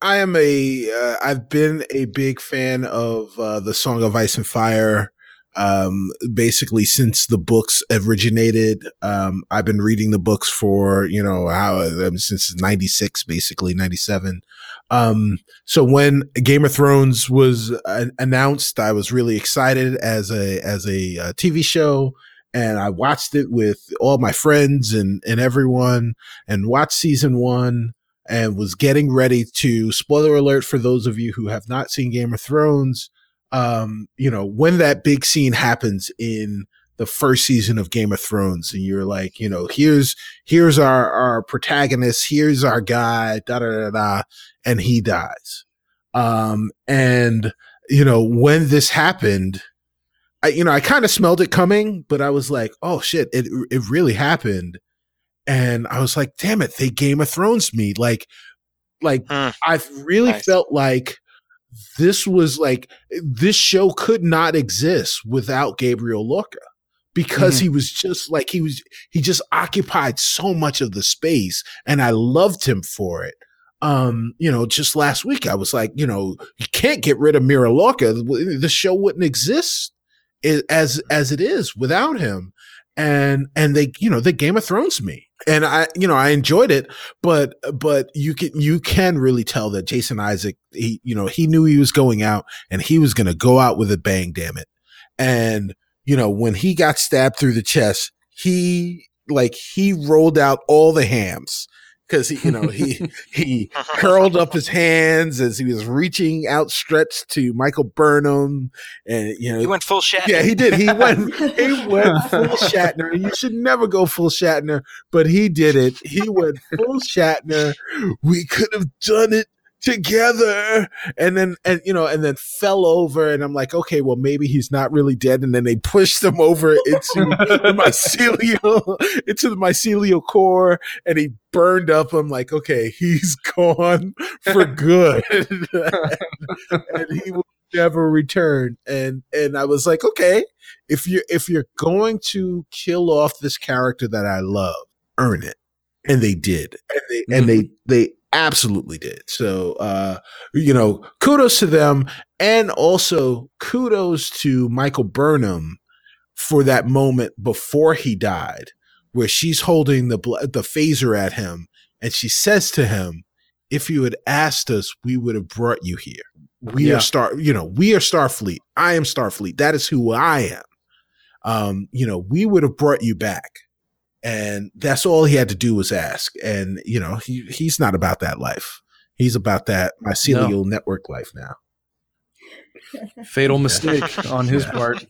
Speaker 4: I am a uh, I've been a big fan of uh, the Song of Ice and Fire um basically since the books originated um I've been reading the books for you know how since 96 basically 97 um so when Game of Thrones was uh, announced I was really excited as a as a uh, TV show and I watched it with all my friends and and everyone and watched season one and was getting ready to spoiler alert for those of you who have not seen Game of Thrones. Um, you know, when that big scene happens in the first season of Game of Thrones, and you're like, you know, here's here's our our protagonist, here's our guy, da da da da, and he dies. Um, and you know, when this happened, I you know, I kind of smelled it coming, but I was like, oh shit, it it really happened and I was like, damn it, they Game of Thrones me. Like, like
Speaker 3: Hmm.
Speaker 4: I really
Speaker 3: Nice.
Speaker 4: felt like this was like this show could not exist without Gabriel Lorca because
Speaker 1: Mhm.
Speaker 4: he was just like he was he just occupied so much of the space and I loved him for it. Um, you know, just last week I was like, you know, you can't get rid of Mirror Lorca. The show wouldn't exist as as it is without him. And and they, you know, they Game of Thrones me. And I, you know, I enjoyed it, but but you can you can really tell that Jason Isaac, he, you know, he knew he was going out and he was gonna go out with a bang, damn it. And, you know, when he got stabbed through the chest, he like he rolled out all the hams because he, you know, he he curled up his hands as he was reaching outstretched to Michael Burnham, and you know,
Speaker 3: He went full Shatner.
Speaker 4: yeah, he did. He went he went full Shatner. You should never go full Shatner, but he did it. He went full Shatner. We could have done it together. And then and you know and then fell over. And i'm like okay well maybe he's not really dead. And then they pushed him over into the mycelial into the mycelial core. And he burned up. I'm like okay he's gone for good. And he will never return. And and i was like okay if you're if you're going to kill off this character that i love earn it. And they did. And they and they mm-hmm. they absolutely did. So, uh, you know, kudos to them. And also kudos to Michael Burnham for that moment before he died, where she's holding the, bl- the phaser at him and she says to him, if you had asked us, we would have brought you here. We
Speaker 1: Yeah.
Speaker 4: are Star, you know, we are Starfleet. I am Starfleet. That is who I am. Um, you know, we would have brought you back. And that's all he had to do was ask. And, you know, he, he's not about that life. He's about that mycelial network life now.
Speaker 1: Fatal mistake on his part.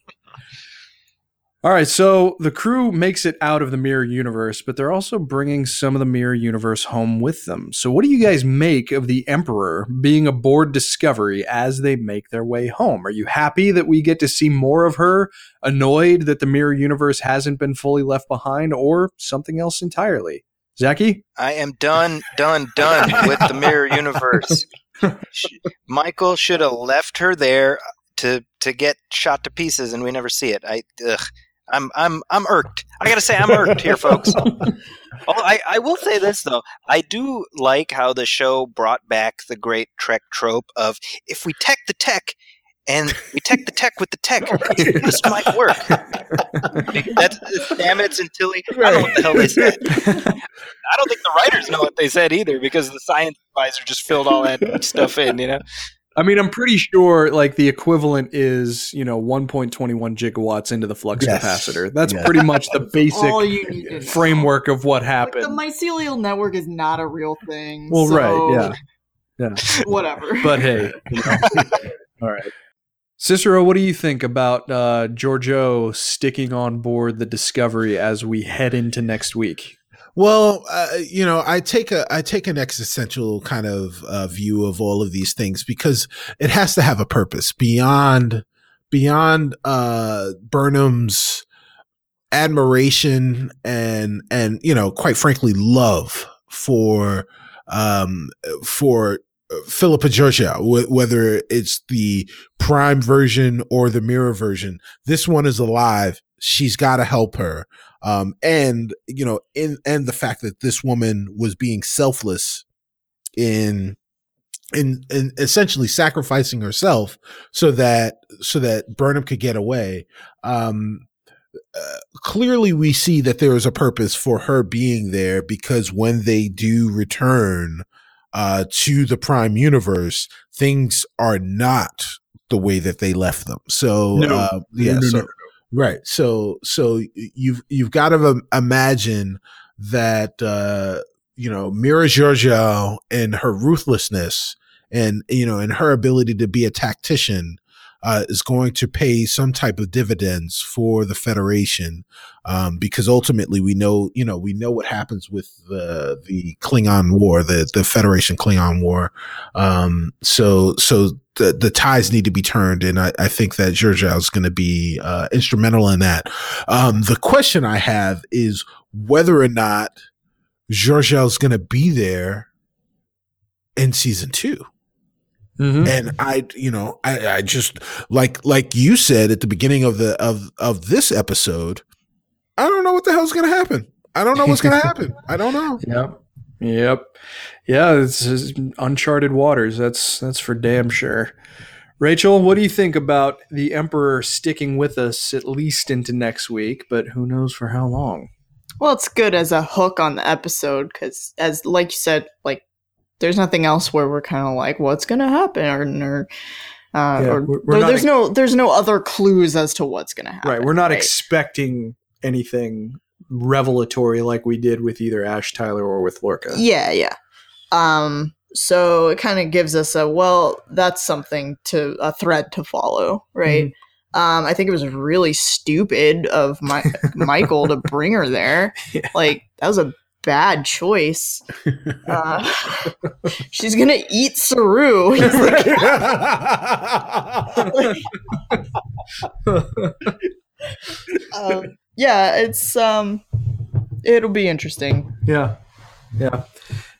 Speaker 1: All right, so the crew makes it out of the mirror universe, but they're also bringing some of the mirror universe home with them. So, what do you guys make of the Emperor being aboard Discovery as they make their way home? Are you happy that we get to see more of her? Annoyed that the mirror universe hasn't been fully left behind, or something else entirely? Zaki?
Speaker 3: I am done, done, done with the mirror universe. Michael should have left her there to to get shot to pieces, and we never see it. I, ugh, I'm I'm I'm irked. I gotta say, I'm irked here, folks. Oh, I, I will say this though. I do like how the show brought back the great Trek trope of if we tech the tech and we tech the tech with the tech, this might work. That's Stamets and Tilly. I don't know what the hell they said. I don't think the writers know what they said either because the science advisor just filled all that stuff in, you know?
Speaker 1: I mean, I'm pretty sure like the equivalent is, you know, 1.21 gigawatts into the flux
Speaker 4: Yes.
Speaker 1: capacitor. That's
Speaker 4: Yes.
Speaker 1: pretty much the basic
Speaker 2: All you need to know.
Speaker 1: framework of what
Speaker 2: Like,
Speaker 1: happened.
Speaker 2: the mycelial network is not a real thing.
Speaker 1: Well,
Speaker 2: so
Speaker 1: right, yeah.
Speaker 2: Whatever.
Speaker 1: but hey, you know. all right. Cicero, what do you think about uh, Georgiou sticking on board the Discovery as we head into next week?
Speaker 4: Well, uh, you know, I take a I take an existential kind of uh, view of all of these things because it has to have a purpose beyond beyond uh, Burnham's admiration and and you know, quite frankly, love for um for uh, Philippa Georgiou, wh- whether it's the prime version or the mirror version. This one is alive. She's got to help her um, and you know, in and the fact that this woman was being selfless in in in essentially sacrificing herself so that so that Burnham could get away. Um, uh, clearly, we see that there is a purpose for her being there because when they do return uh, to the Prime Universe, things are not the way that they left them. So,
Speaker 1: No.
Speaker 4: uh, yeah,
Speaker 1: No, no,
Speaker 4: so. Right. So so you've you've got to imagine that uh you know Mirror Georgiou and her ruthlessness and you know and her ability to be a tactician uh, is going to pay some type of dividends for the Federation um, because ultimately we know you know we know what happens with the the Klingon War the the Federation Klingon War um, so so the, the ties need to be turned, and I, I think that Georgiou is going to be uh, instrumental in that. Um, the question I have is whether or not Georgiou is going to be there in season two.
Speaker 1: Mhm.
Speaker 4: And I, you know, I, I just like like you said at the beginning of the of of this episode, I don't know what the hell's going to happen. I don't know what's going to happen. I don't know.
Speaker 1: Yep. Yep. Yeah, it's it's uncharted waters. That's that's for damn sure. Rachel, what do you think about the Emperor sticking with us at least into next week, but who knows for how long?
Speaker 2: Well, it's good as a hook on the episode because, as like you said, like there's nothing else where we're kind of like, what's gonna happen, or, or, uh,
Speaker 1: Yeah,
Speaker 2: or there's
Speaker 1: ex-
Speaker 2: no there's no other clues as to what's gonna happen.
Speaker 1: right, we're not
Speaker 2: right?
Speaker 1: expecting anything revelatory like we did with either Ash Tyler or with Lorca.
Speaker 2: Yeah, yeah. Um, so it kind of gives us a well, that's something to a thread to follow, right?
Speaker 1: Mm-hmm.
Speaker 2: Um, I think it was really stupid of my Michael to bring her there.
Speaker 1: Yeah.
Speaker 2: Like that was a bad choice. Uh, she's gonna eat Saru. He's like, um, yeah, it's um, it'll be interesting.
Speaker 1: Yeah. Yeah.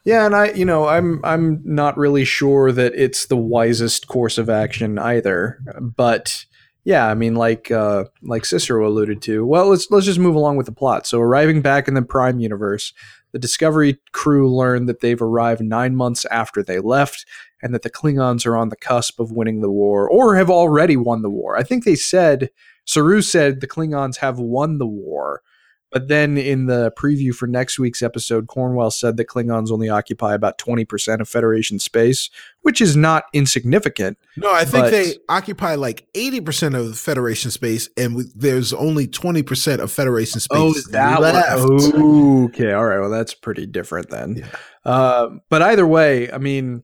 Speaker 1: Yeah, and I you know, I'm I'm not really sure that it's the wisest course of action either. But yeah, I mean like uh like Cicero alluded to. Well, let's let's just move along with the plot. So arriving back in the Prime universe, the Discovery crew learned that they've arrived nine months after they left, and that the Klingons are on the cusp of winning the war, or have already won the war. I think they said Saru said the Klingons have won the war, but then in the preview for next week's episode, Cornwell said that Klingons only occupy about 20% of Federation space, which is not insignificant.
Speaker 4: No, I think they occupy like 80% of the Federation space, and we, there's only 20% of Federation space Oh, that left.
Speaker 1: Okay, all right. Well, that's pretty different then.
Speaker 4: Yeah.
Speaker 1: Uh, but either way, I mean,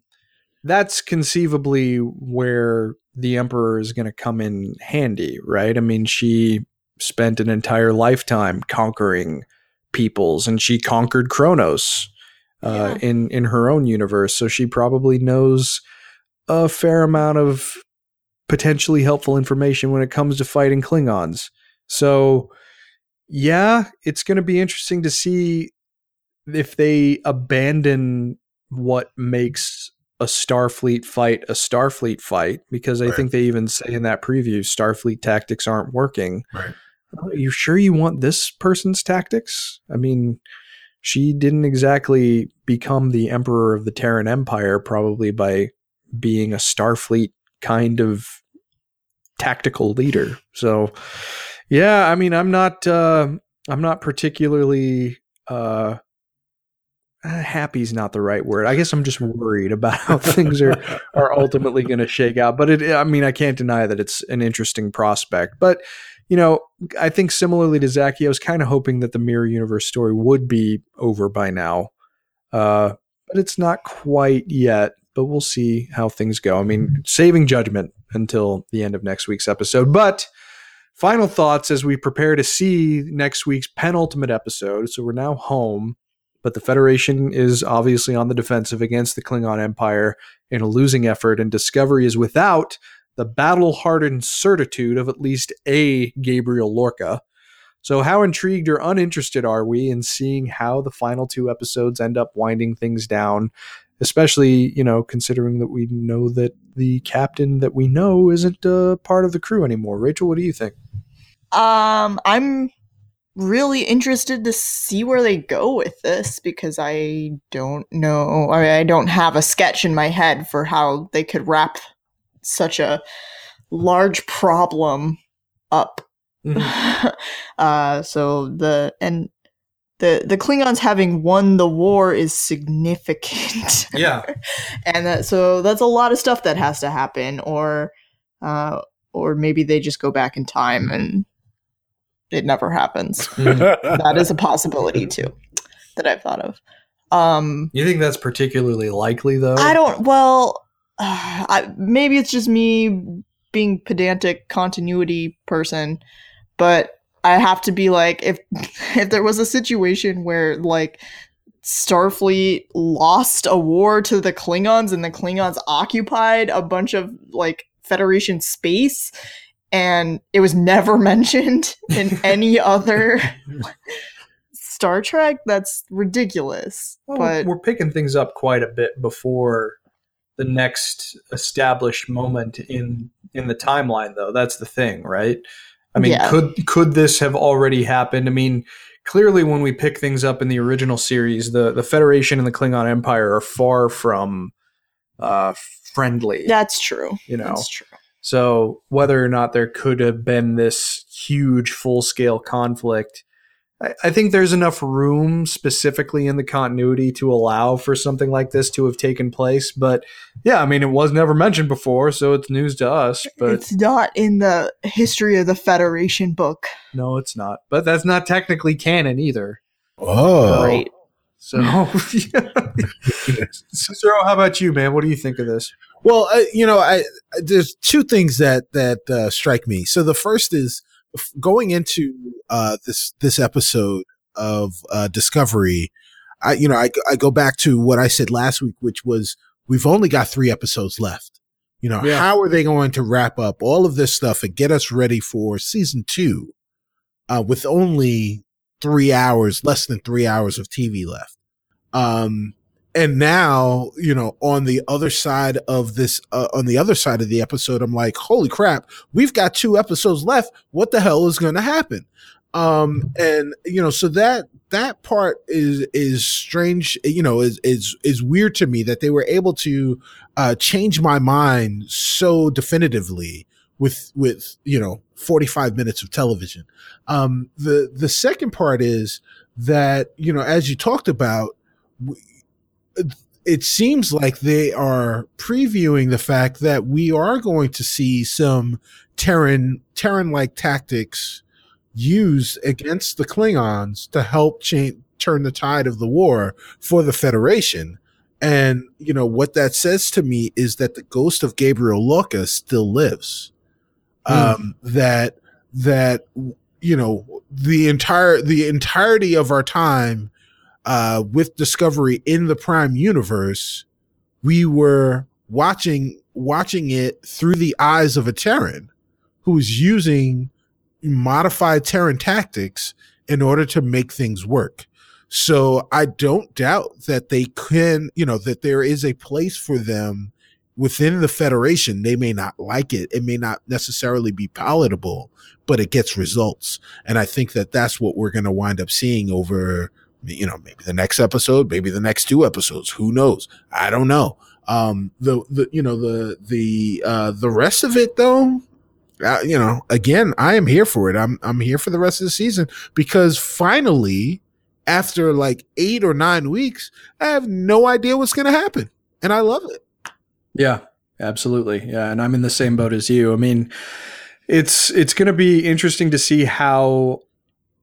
Speaker 1: that's conceivably where the Emperor is going to come in handy, right? I mean, she spent an entire lifetime conquering peoples, and she conquered Kronos uh, in in her own universe, so she probably knows a fair amount of potentially helpful information when it comes to fighting Klingons. So, yeah, it's going to be interesting to see if they abandon what makes a Starfleet fight a Starfleet fight, because I
Speaker 4: Right.
Speaker 1: think they even say in that preview Starfleet tactics aren't working.
Speaker 4: Right.
Speaker 1: Are you sure you want this person's tactics? I mean, she didn't exactly become the emperor of the Terran Empire probably by being a Starfleet kind of tactical leader. So, yeah, I mean, I'm not, uh, I'm not particularly, uh, uh, happy's not the right word. I guess I'm just worried about how things are are ultimately going to shake out. But it, I mean, I can't deny that it's an interesting prospect. But you know, I think similarly to Zaki, I was kind of hoping that the Mirror Universe story would be over by now, uh, but it's not quite yet. But we'll see how things go. I mean, saving judgment until the end of next week's episode. But final thoughts as we prepare to see next week's penultimate episode. So we're now home but the Federation is obviously on the defensive against the Klingon Empire in a losing effort, and Discovery is without the battle hardened certitude of at least a Gabriel Lorca. So, how intrigued or uninterested are we in seeing how the final two episodes end up winding things down? Especially, you know, considering that we know that the captain that we know isn't uh, part of the crew anymore. Rachel, what do you think?
Speaker 2: Um, I'm really interested to see where they go with this because I don't know. I, I don't have a sketch in my head for how they could wrap such a large problem up. uh, so the and the the Klingons having won the war is significant.
Speaker 1: Yeah.
Speaker 2: and that so that's a lot of stuff that has to happen or uh or maybe they just go back in time and it never happens that is a possibility too that i've thought of um
Speaker 1: You think that's particularly likely, though?
Speaker 2: i don't well uh, I, maybe it's just me being pedantic continuity person but i have to be like if if there was a situation where like Starfleet lost a war to the Klingons and the Klingons occupied a bunch of like Federation space and it was never mentioned in any other Star Trek. That's ridiculous.
Speaker 1: Well,
Speaker 2: but
Speaker 1: we're picking things up quite a bit before the next established moment in in the timeline though that's the thing right i mean
Speaker 2: Yeah.
Speaker 1: could could this have already happened i mean clearly when we pick things up in the original series the the federation and the klingon empire are far from uh friendly
Speaker 2: that's true.
Speaker 1: you know
Speaker 2: That's true.
Speaker 1: so whether or not there could have been this huge full scale conflict, I, I think there's enough room specifically in the continuity to allow for something like this to have taken place. But yeah, I mean, it was never mentioned before, so it's news to us. But
Speaker 2: it's not in the history of the Federation book.
Speaker 1: no, it's not. But that's not technically canon either.
Speaker 4: Oh,
Speaker 2: Right.
Speaker 1: So, Cicero, how about you, man? What do you think of this?
Speaker 4: Well, uh, you know, I there's two things that that uh, strike me. So the first is f- going into uh, this this episode of uh, Discovery. I you know I, go- I go back to what I said last week, which was we've only got three episodes left. You know,
Speaker 1: Yeah.
Speaker 4: how are they going to wrap up all of this stuff and get us ready for season two uh, with only three hours, less than three hours of TV left? Um, and now you know on the other side of this uh, on the other side of the episode i'm like holy crap we've got two episodes left what the hell is going to happen Um, and you know, so that that part is is strange. You know, is is is weird to me that they were able to uh, change my mind so definitively with with you know 45 minutes of television. Um, the the second part is that you know, as you talked about. It seems like they are previewing the fact that we are going to see some Terran Terran like tactics used against the Klingons to help change, turn the tide of the war for the Federation. And, you know, what that says to me is that the ghost of Gabriel Lorca still lives. Mm. Um, that, that, you know, the entire, the entirety of our time, uh, with Discovery in the Prime universe, we were watching, watching it through the eyes of a Terran who's using modified Terran tactics in order to make things work. So I don't doubt that they can, you know, that there is a place for them within the Federation. They may not like it. It may not necessarily be palatable, but it gets results. And I think that that's what we're going to wind up seeing over, you know, maybe the next episode, maybe the next two episodes. Who knows? I don't know. Um, the, the, you know, the, the, uh, the rest of it though, uh, you know, again, I am here for it. I'm I'm here for the rest of the season because finally, after like eight or nine weeks, I have no idea what's going to happen, and I love it.
Speaker 1: Yeah, absolutely. Yeah, and I'm in the same boat as you. I mean, it's it's going to be interesting to see how.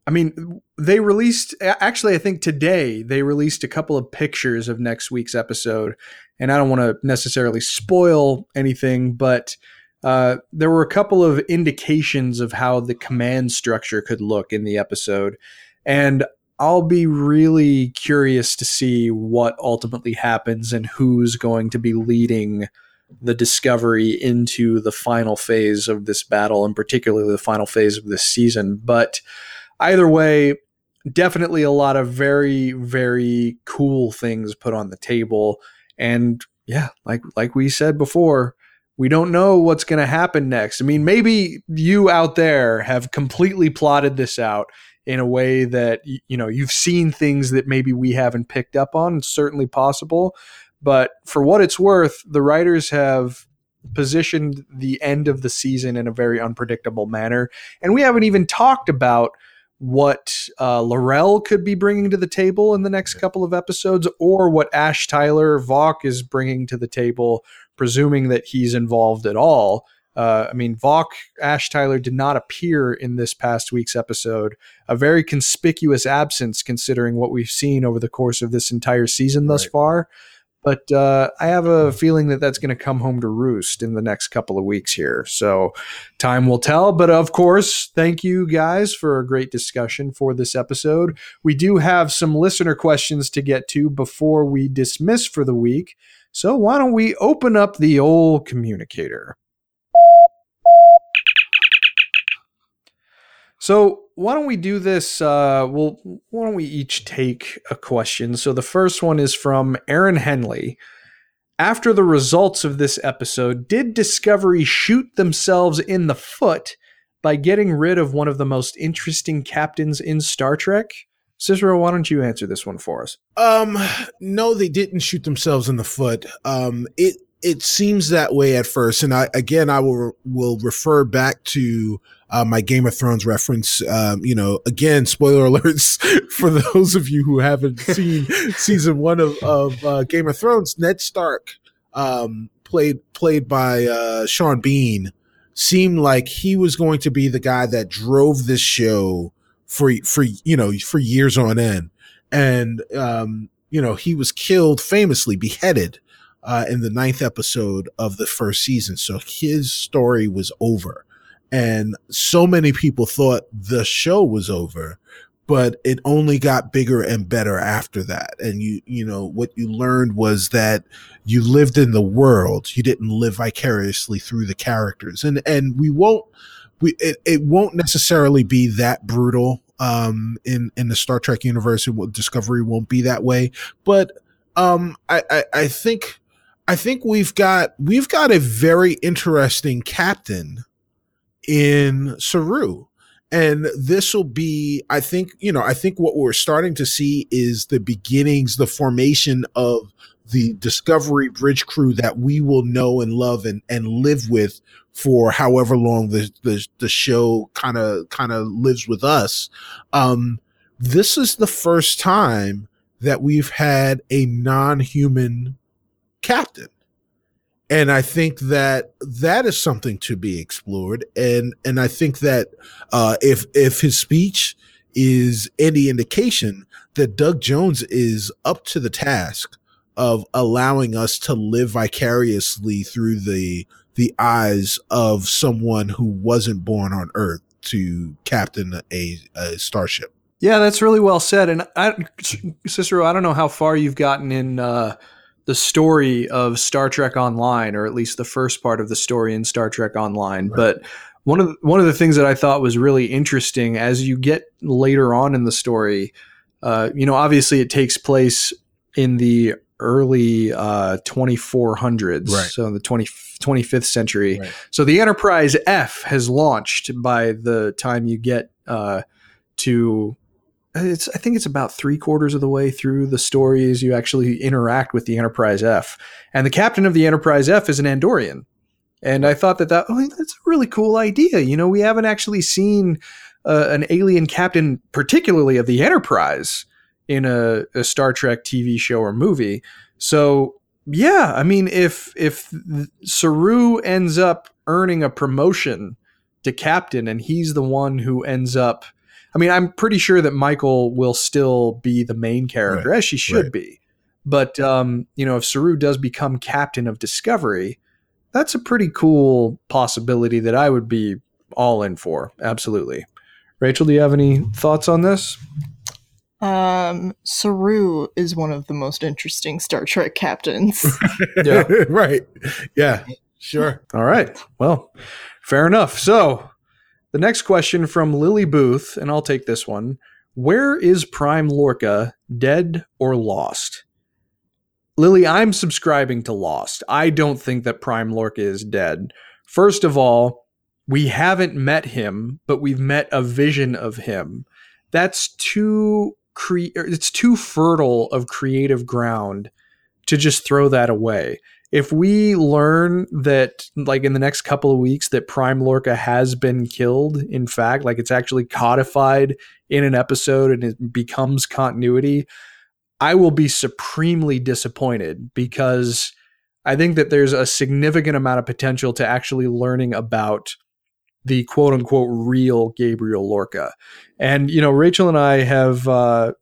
Speaker 1: I mean, they released actually. I think today they released a couple of pictures of next week's episode, and I don't want to necessarily spoil anything, but uh, there were a couple of indications of how the command structure could look in the episode. And I'll be really curious to see what ultimately happens and who's going to be leading the discovery into the final phase of this battle, and particularly the final phase of this season. But either way, definitely a lot of very, very cool things put on the table. And yeah, like like we said before, we don't know what's going to happen next. I mean, maybe you out there have completely plotted this out in a way that you know you've seen things that maybe we haven't picked up on. It's certainly possible, but for what it's worth, the writers have positioned the end of the season in a very unpredictable manner, and we haven't even talked about what uh, L'Rell could be bringing to the table in the next couple of episodes, or what Ash Tyler Voq is bringing to the table presuming that he's involved at all. Uh, I mean, Voq Ash Tyler did not appear in this past week's episode. A very conspicuous absence considering what we've seen over the course of this entire season thus right. far. But uh, I have a feeling that that's going to come home to roost in the next couple of weeks here. So time will tell. But of course, thank you guys for a great discussion for this episode. We do have some listener questions to get to before we dismiss for the week. So why don't we open up the old communicator? So why don't we do this? Uh, well, why don't we each take a question? So the first one is from Aaron Henley. After the results of this episode, did Discovery shoot themselves in the foot by getting rid of one of the most interesting captains in Star Trek? Cicero, why don't you answer this one for us?
Speaker 4: Um, no, they didn't shoot themselves in the foot. Um, it it seems that way at first, and I again I will will refer back to uh, my Game of Thrones reference. Um, you know, again, spoiler alerts for those of you who haven't seen season one of of uh, Game of Thrones. Ned Stark, um, played played by uh, Sean Bean, seemed like he was going to be the guy that drove this show for for you know for years on end, and um, you know he was killed famously, beheaded uh, in the ninth episode of the first season. So his story was over, and so many people thought the show was over, but it only got bigger and better after that. And you you know what you learned was that you lived in the world, you didn't live vicariously through the characters, and and we won't we it, it won't necessarily be that brutal um in in the Star Trek universe. And Discovery won't be that way. But um I, I I think I think we've got we've got a very interesting captain in Saru. And this will be i think you know i think what we're starting to see is the beginnings the formation of the discovery bridge crew that we will know and love and, and live with for however long the the, the show kind of kind of lives with us. Um this is the first time that we've had a non-human captain and I think that that is something to be explored. And and I think that uh, if if his speech is any indication that Doug Jones is up to the task of allowing us to live vicariously through the the eyes of someone who wasn't born on Earth to captain a, a starship.
Speaker 1: Yeah, that's really well said. And I, Cicero, I don't know how far you've gotten in uh, the story of Star Trek Online, or at least the first part of the story in Star Trek Online. Right. But one of the, one of the things that I thought was really interesting as you get later on in the story, uh, you know, obviously it takes place in the early uh, 2400s, right. so the 20, 25th century. Right. So the Enterprise F has launched by the time you get uh, to it's I think it's about three quarters of the way through the stories you actually interact with the Enterprise F, and the captain of the Enterprise F is an Andorian, and I thought that that oh, that's a really cool idea. You know, we haven't actually seen uh, an alien captain, particularly of the Enterprise, in a, a Star Trek TV show or movie. So yeah, I mean, if if Saru ends up earning a promotion to captain, and he's the one who ends up I mean, I'm pretty sure that Michael will still be the main character, right. as she should right. be. But um, you know, if Saru does become captain of Discovery, that's a pretty cool possibility that I would be all in for. Absolutely. Rachel, do you have any thoughts on this?
Speaker 2: Um, Saru is one of the most interesting Star Trek captains.
Speaker 4: yeah, right. Yeah, sure.
Speaker 1: All right. Well, fair enough. So, the next question from Lily Booth, and I'll take this one. Where is Prime Lorca, dead or lost? Lily, I'm subscribing to Lost. I don't think that Prime Lorca is dead. First of all, we haven't met him, but we've met a vision of him. That's too cre- it's too fertile of creative ground to just throw that away if we learn that like in the next couple of weeks that prime lorca has been killed in fact like it's actually codified in an episode and it becomes continuity i will be supremely disappointed because i think that there's a significant amount of potential to actually learning about the quote unquote real gabriel lorca. And you know rachel and i have uh,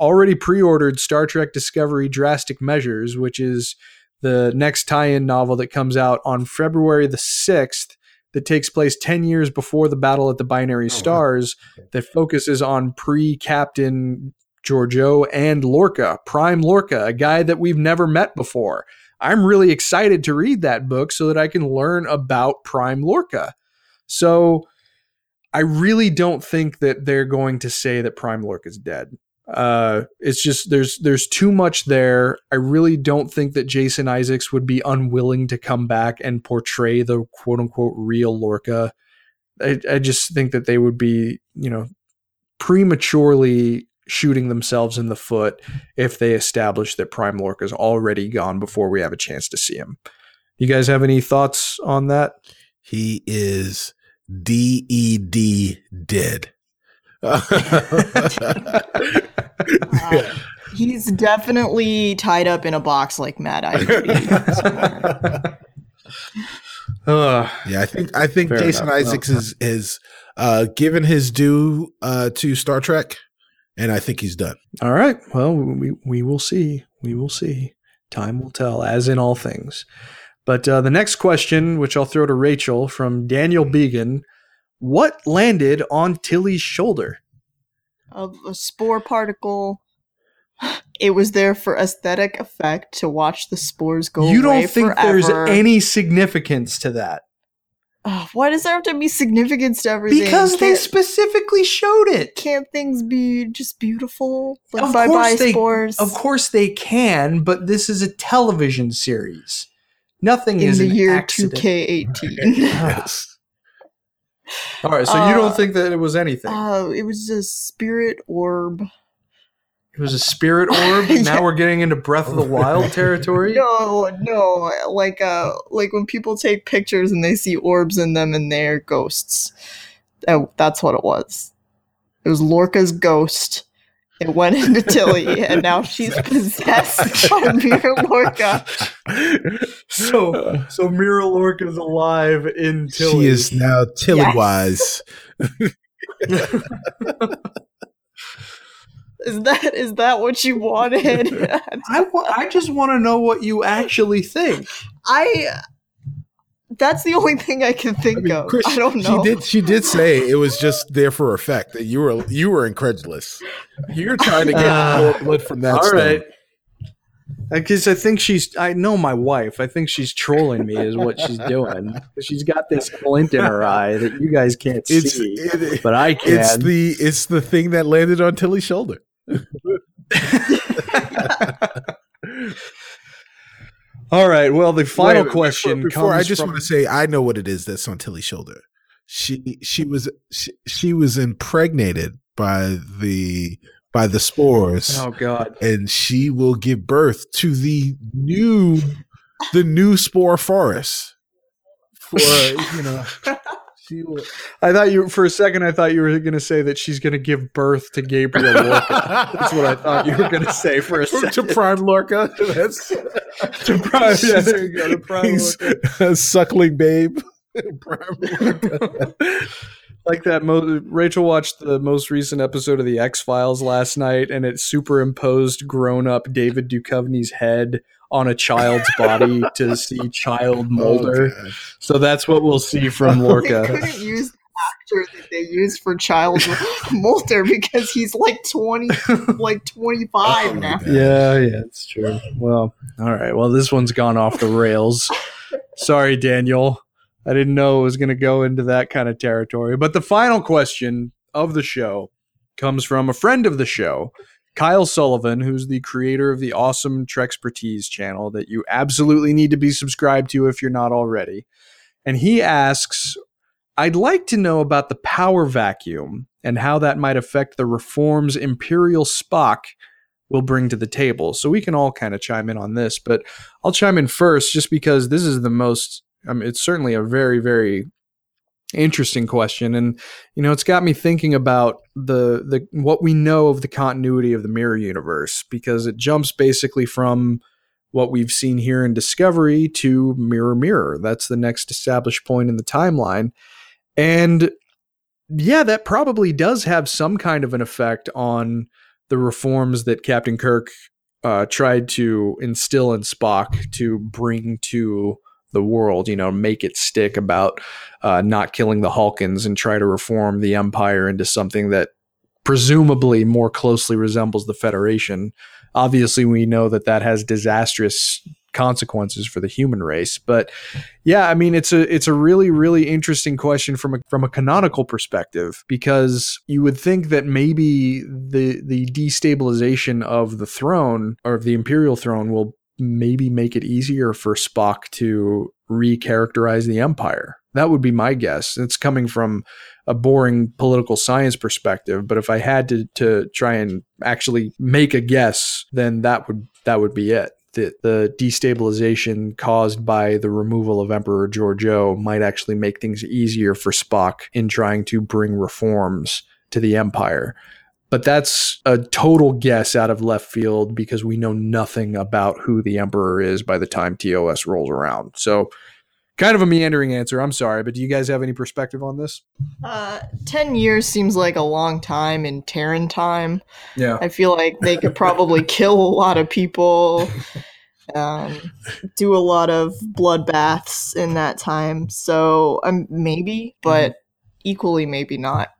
Speaker 1: already pre-ordered star trek discovery drastic measures which is the next tie-in novel that comes out on February the 6th that takes place 10 years before the battle at the binary oh, stars wow. that focuses on pre-captain Georgiou and Lorca, Prime Lorca, a guy that we've never met before. I'm really excited to read that book so that I can learn about Prime Lorca. So I really don't think that they're going to say that Prime Lorca is dead. Uh, it's just there's there's too much there. I really don't think that Jason Isaacs would be unwilling to come back and portray the quote unquote real Lorca. I, I just think that they would be, you know, prematurely shooting themselves in the foot if they establish that Prime Lorca is already gone before we have a chance to see him. You guys have any thoughts on that?
Speaker 4: He is D E D dead.
Speaker 2: Uh, he's definitely tied up in a box like Mad Eye.
Speaker 4: uh, yeah, I think I think Jason enough. Isaacs well, is is uh, given his due uh, to Star Trek, and I think he's done.
Speaker 1: All right. Well, we we will see. We will see. Time will tell, as in all things. But uh, the next question, which I'll throw to Rachel from Daniel Began, what landed on Tilly's shoulder?
Speaker 2: A, a spore particle. It was there for aesthetic effect to watch the spores go
Speaker 1: You don't think
Speaker 2: forever.
Speaker 1: there's any significance to that?
Speaker 2: Why does there have to be significance to everything?
Speaker 1: Because they specifically showed it.
Speaker 2: Can't things be just beautiful? Like bye bye spores.
Speaker 1: Of course they can, but this is a television series. Nothing
Speaker 2: in
Speaker 1: is
Speaker 2: the year
Speaker 1: two
Speaker 2: K eighteen.
Speaker 1: All right, so you
Speaker 2: Uh,
Speaker 1: don't think that it was anything?
Speaker 2: Uh, it was a spirit orb.
Speaker 1: it was a spirit orb.
Speaker 2: Yeah.
Speaker 1: Now we're getting into Breath of the Wild territory.
Speaker 2: No, no, like uh, like when people take pictures and they see orbs in them and they're ghosts. Oh, that's what it was. It was Lorca's ghost. It went into Tilly, and now she's possessed by Mirror Lorca.
Speaker 1: So, uh. so Mirror Lorca is alive in Tilly.
Speaker 4: She is now Tilly
Speaker 2: Yes.
Speaker 4: wise.
Speaker 2: Is that is that what you wanted?
Speaker 1: I, I just want to know what you actually think.
Speaker 2: I. That's the only thing I can think
Speaker 4: I mean,
Speaker 2: of.
Speaker 4: Chris,
Speaker 2: I don't know.
Speaker 4: She did. She did say it was just there for effect. That you were you were incredulous. You're trying to get
Speaker 1: Uh,
Speaker 4: more blood from that.
Speaker 1: All
Speaker 4: stone.
Speaker 1: right. Because I think she's, I know my wife. I think she's trolling me, is what she's doing. She's got this glint in her eye that you guys can't
Speaker 4: It's
Speaker 1: see,
Speaker 4: it,
Speaker 1: but I can.
Speaker 4: it's the it's the thing that landed on Tilly's shoulder.
Speaker 1: All right. Well, the final
Speaker 4: Wait, wait,
Speaker 1: question
Speaker 4: Before, before I just
Speaker 1: from-
Speaker 4: want to say, I know what it is that's on Tilly's shoulder. She she was she, she was impregnated by the by the spores,
Speaker 1: Oh God.
Speaker 4: and she will give birth to the new the new spore forest. For you know,
Speaker 1: I thought you for a second. I thought you were going to say that she's going to give birth to Gabriel Lorca. That's what I thought you were going to say for a second. to.
Speaker 4: Prime Lorca. That's
Speaker 1: To Prime- yeah, there you go, to Prime Lorca.
Speaker 4: a suckling babe. Prime Lorca.
Speaker 1: like that. Mo- Rachel watched the most recent episode of the X Files last night, and it superimposed grown-up David Duchovny's head on a child's body to see child oh, Mulder.
Speaker 4: Oh,
Speaker 1: so that's what we'll see from
Speaker 2: They
Speaker 1: Lorca.
Speaker 2: couldn't use the actor that they used for Child Mulder because he's like twenty, like twenty five
Speaker 4: Oh,
Speaker 2: now.
Speaker 4: God.
Speaker 1: Yeah, yeah, it's true. Well, all right. Well, this one's gone off the rails. Sorry, Daniel. I didn't know it was going to go into that kind of territory. But the final question of the show comes from a friend of the show, Kyle Sullivan, who's the creator of the awesome Trekspertise channel that you absolutely need to be subscribed to if you're not already. And he asks, I'd like to know about the power vacuum and how that might affect the reforms Imperial Spock will bring to the table. So we can all kind of chime in on this, but I'll chime in first just because this is the most I mean, it's certainly a very, very interesting question. And, you know, it's got me thinking about the the what we know of the continuity of the mirror universe, because it jumps basically from what we've seen here in Discovery to Mirror Mirror. That's the next established point in the timeline. And yeah, that probably does have some kind of an effect on the reforms that Captain Kirk uh, tried to instill in Spock to bring to the world, you know, make it stick about uh, not killing the Halkans and try to reform the Empire into something that presumably more closely resembles the Federation. Obviously, we know that that has disastrous consequences for the human race, but yeah, I mean it's a it's a really really interesting question from a from a canonical perspective because you would think that maybe the the destabilization of the throne or of the imperial throne will maybe make it easier for Spock to recharacterize the empire. That would be my guess. It's coming from a boring political science perspective, but if I had to to try and actually make a guess, then that would that would be it. The, the destabilization caused by the removal of Emperor Georgiou might actually make things easier for Spock in trying to bring reforms to the Empire. But that's a total guess out of left field because we know nothing about who the Emperor is by the time TOS rolls around. So, kind of a meandering answer. I'm sorry, but do you guys have any perspective on this?
Speaker 2: Uh, Ten years seems like a long time in Terran time.
Speaker 1: Yeah.
Speaker 2: I feel like they could probably kill a lot of people, um, do a lot of bloodbaths in that time. So um, maybe, but equally maybe not.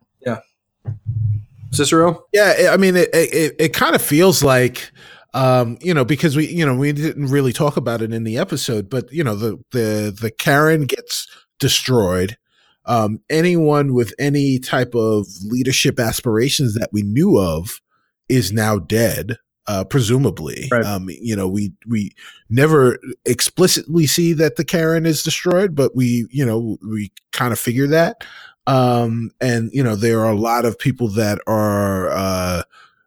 Speaker 1: Cicero?
Speaker 4: Yeah, I mean, it it, it kind of feels like, um, you know, because we you know we didn't really talk about it in the episode, but you know the the the Charon gets destroyed. Um, anyone with any type of leadership aspirations that we knew of is now dead. Uh, presumably,
Speaker 1: Right.
Speaker 4: um, you know, we we never explicitly see that the Charon is destroyed, but we, you know, we kind of figure that. Um, and you know, there are a lot of people that are, uh,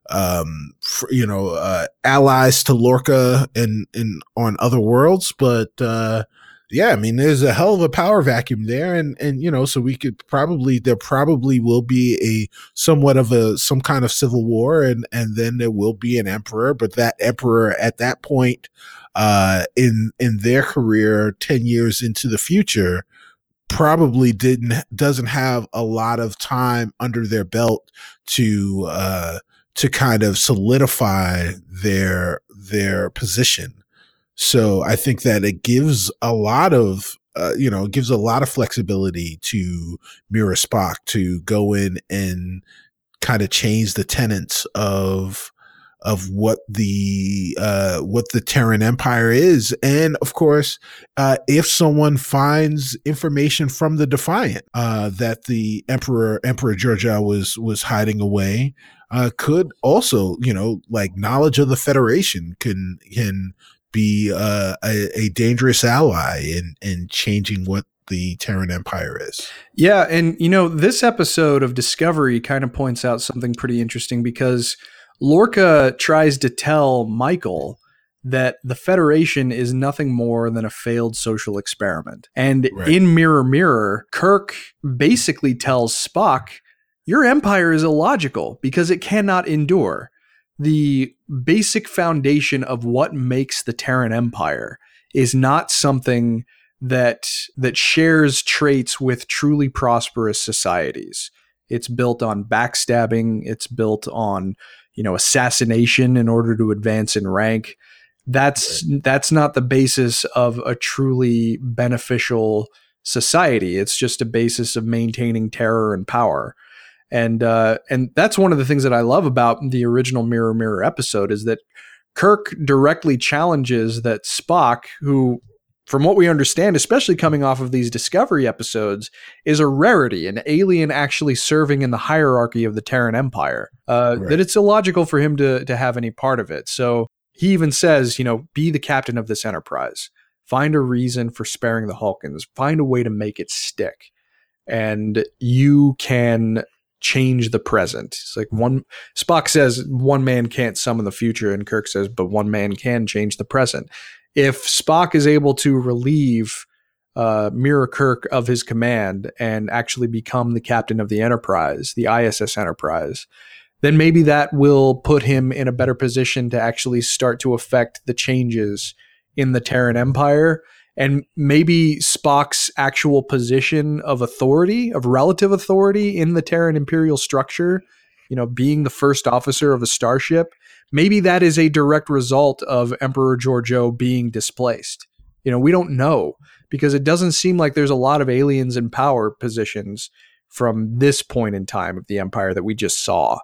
Speaker 4: um, fr- you know, uh, allies to Lorca and in on other worlds, but uh, yeah, I mean, there's a hell of a power vacuum there, and and you know, so we could probably there probably will be a somewhat of a some kind of civil war, and and then there will be an emperor, but that emperor at that point, uh, in in their career, ten years into the future, probably didn't doesn't have a lot of time under their belt to uh to kind of solidify their their position. So I think that it gives a lot of, uh, you know, gives a lot of flexibility to Mirror Spock to go in and kind of change the tenets of of what the uh, what the Terran Empire is, and of course, uh, if someone finds information from the Defiant uh, that the Emperor Emperor Georgiou was was hiding away, uh, could also you know like knowledge of the Federation can can be uh, a, a dangerous ally in in changing what the Terran Empire is.
Speaker 1: Yeah, and you know, this episode of Discovery kind of points out something pretty interesting because Lorca tries to tell Michael that the Federation is nothing more than a failed social experiment. And
Speaker 4: Right.
Speaker 1: in Mirror Mirror, Kirk basically tells Spock, Your empire is illogical because it cannot endure. The basic foundation of what makes the Terran Empire is not something that that shares traits with truly prosperous societies. It's built on backstabbing, it's built on, you know, assassination in order to advance in rank. That's that's not the basis of a truly beneficial society. It's just a basis of maintaining terror and power. And uh, and that's one of the things that I love about the original Mirror Mirror episode is that Kirk directly challenges that Spock, who, from what we understand, especially coming off of these Discovery episodes, is a rarity, an alien actually serving in the hierarchy of the Terran Empire. Uh,
Speaker 4: Right.
Speaker 1: That it's illogical for him to to have any part of it. So he even says, you know, be the captain of this enterprise. Find a reason for sparing the Halkans. Find a way to make it stick, and you can change the present. It's like one Spock says one man can't summon the future, and Kirk says, but one man can change the present. If Spock is able to relieve uh, Mirror Kirk of his command and actually become the captain of the Enterprise, the ISS Enterprise, then maybe that will put him in a better position to actually start to affect the changes in the Terran Empire. And maybe Spock's actual position of authority, of relative authority in the Terran Imperial structure, you know, being the first officer of a starship, maybe that is a direct result of Emperor Georgiou being displaced. You know, we don't know because it doesn't seem like there's a lot of aliens in power positions from this point in time of the empire that we just saw.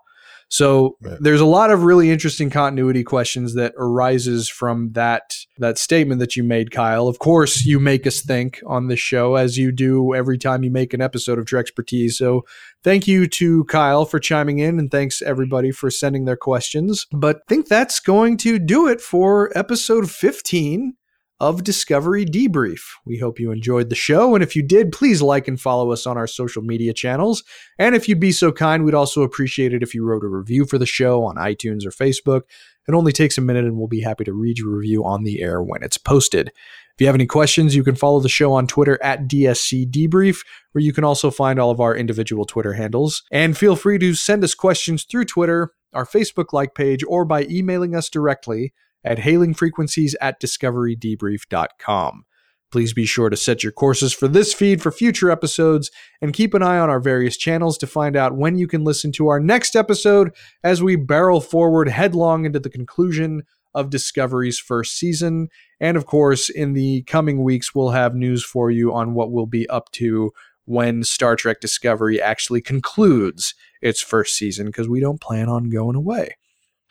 Speaker 1: So
Speaker 4: Right.
Speaker 1: there's a lot of really interesting continuity questions that arises from that that statement that you made, Kyle. Of course, you make us think on this show as you do every time you make an episode of Trekspertise. So thank you to Kyle for chiming in and thanks everybody for sending their questions. But I think that's going to do it for episode 15 of Discovery Debrief. We hope you enjoyed the show. And if you did, please like and follow us on our social media channels. And if you'd be so kind, we'd also appreciate it if you wrote a review for the show on iTunes or Facebook. It only takes a minute and we'll be happy to read your review on the air when it's posted. If you have any questions, you can follow the show on Twitter at DSC Debrief, where you can also find all of our individual Twitter handles. And feel free to send us questions through Twitter, our Facebook like page, or by emailing us directly at hailingfrequencies at discoverydebrief.com. Please be sure to set your courses for this feed for future episodes and keep an eye on our various channels to find out when you can listen to our next episode as we barrel forward headlong into the conclusion of Discovery's first season. And of course, in the coming weeks, we'll have news for you on what we'll be up to when Star Trek Discovery actually concludes its first season because we don't plan on going away.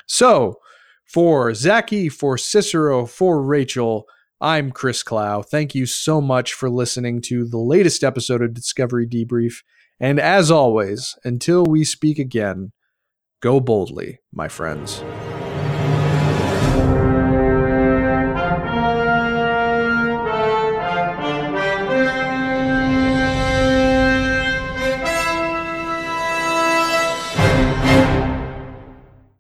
Speaker 1: So, for Zaki, for Cicero, for Rachel, I'm Chris Clow. Thank you so much for listening to the latest episode of Discovery Debrief. And as always, until we speak again, go boldly, my friends.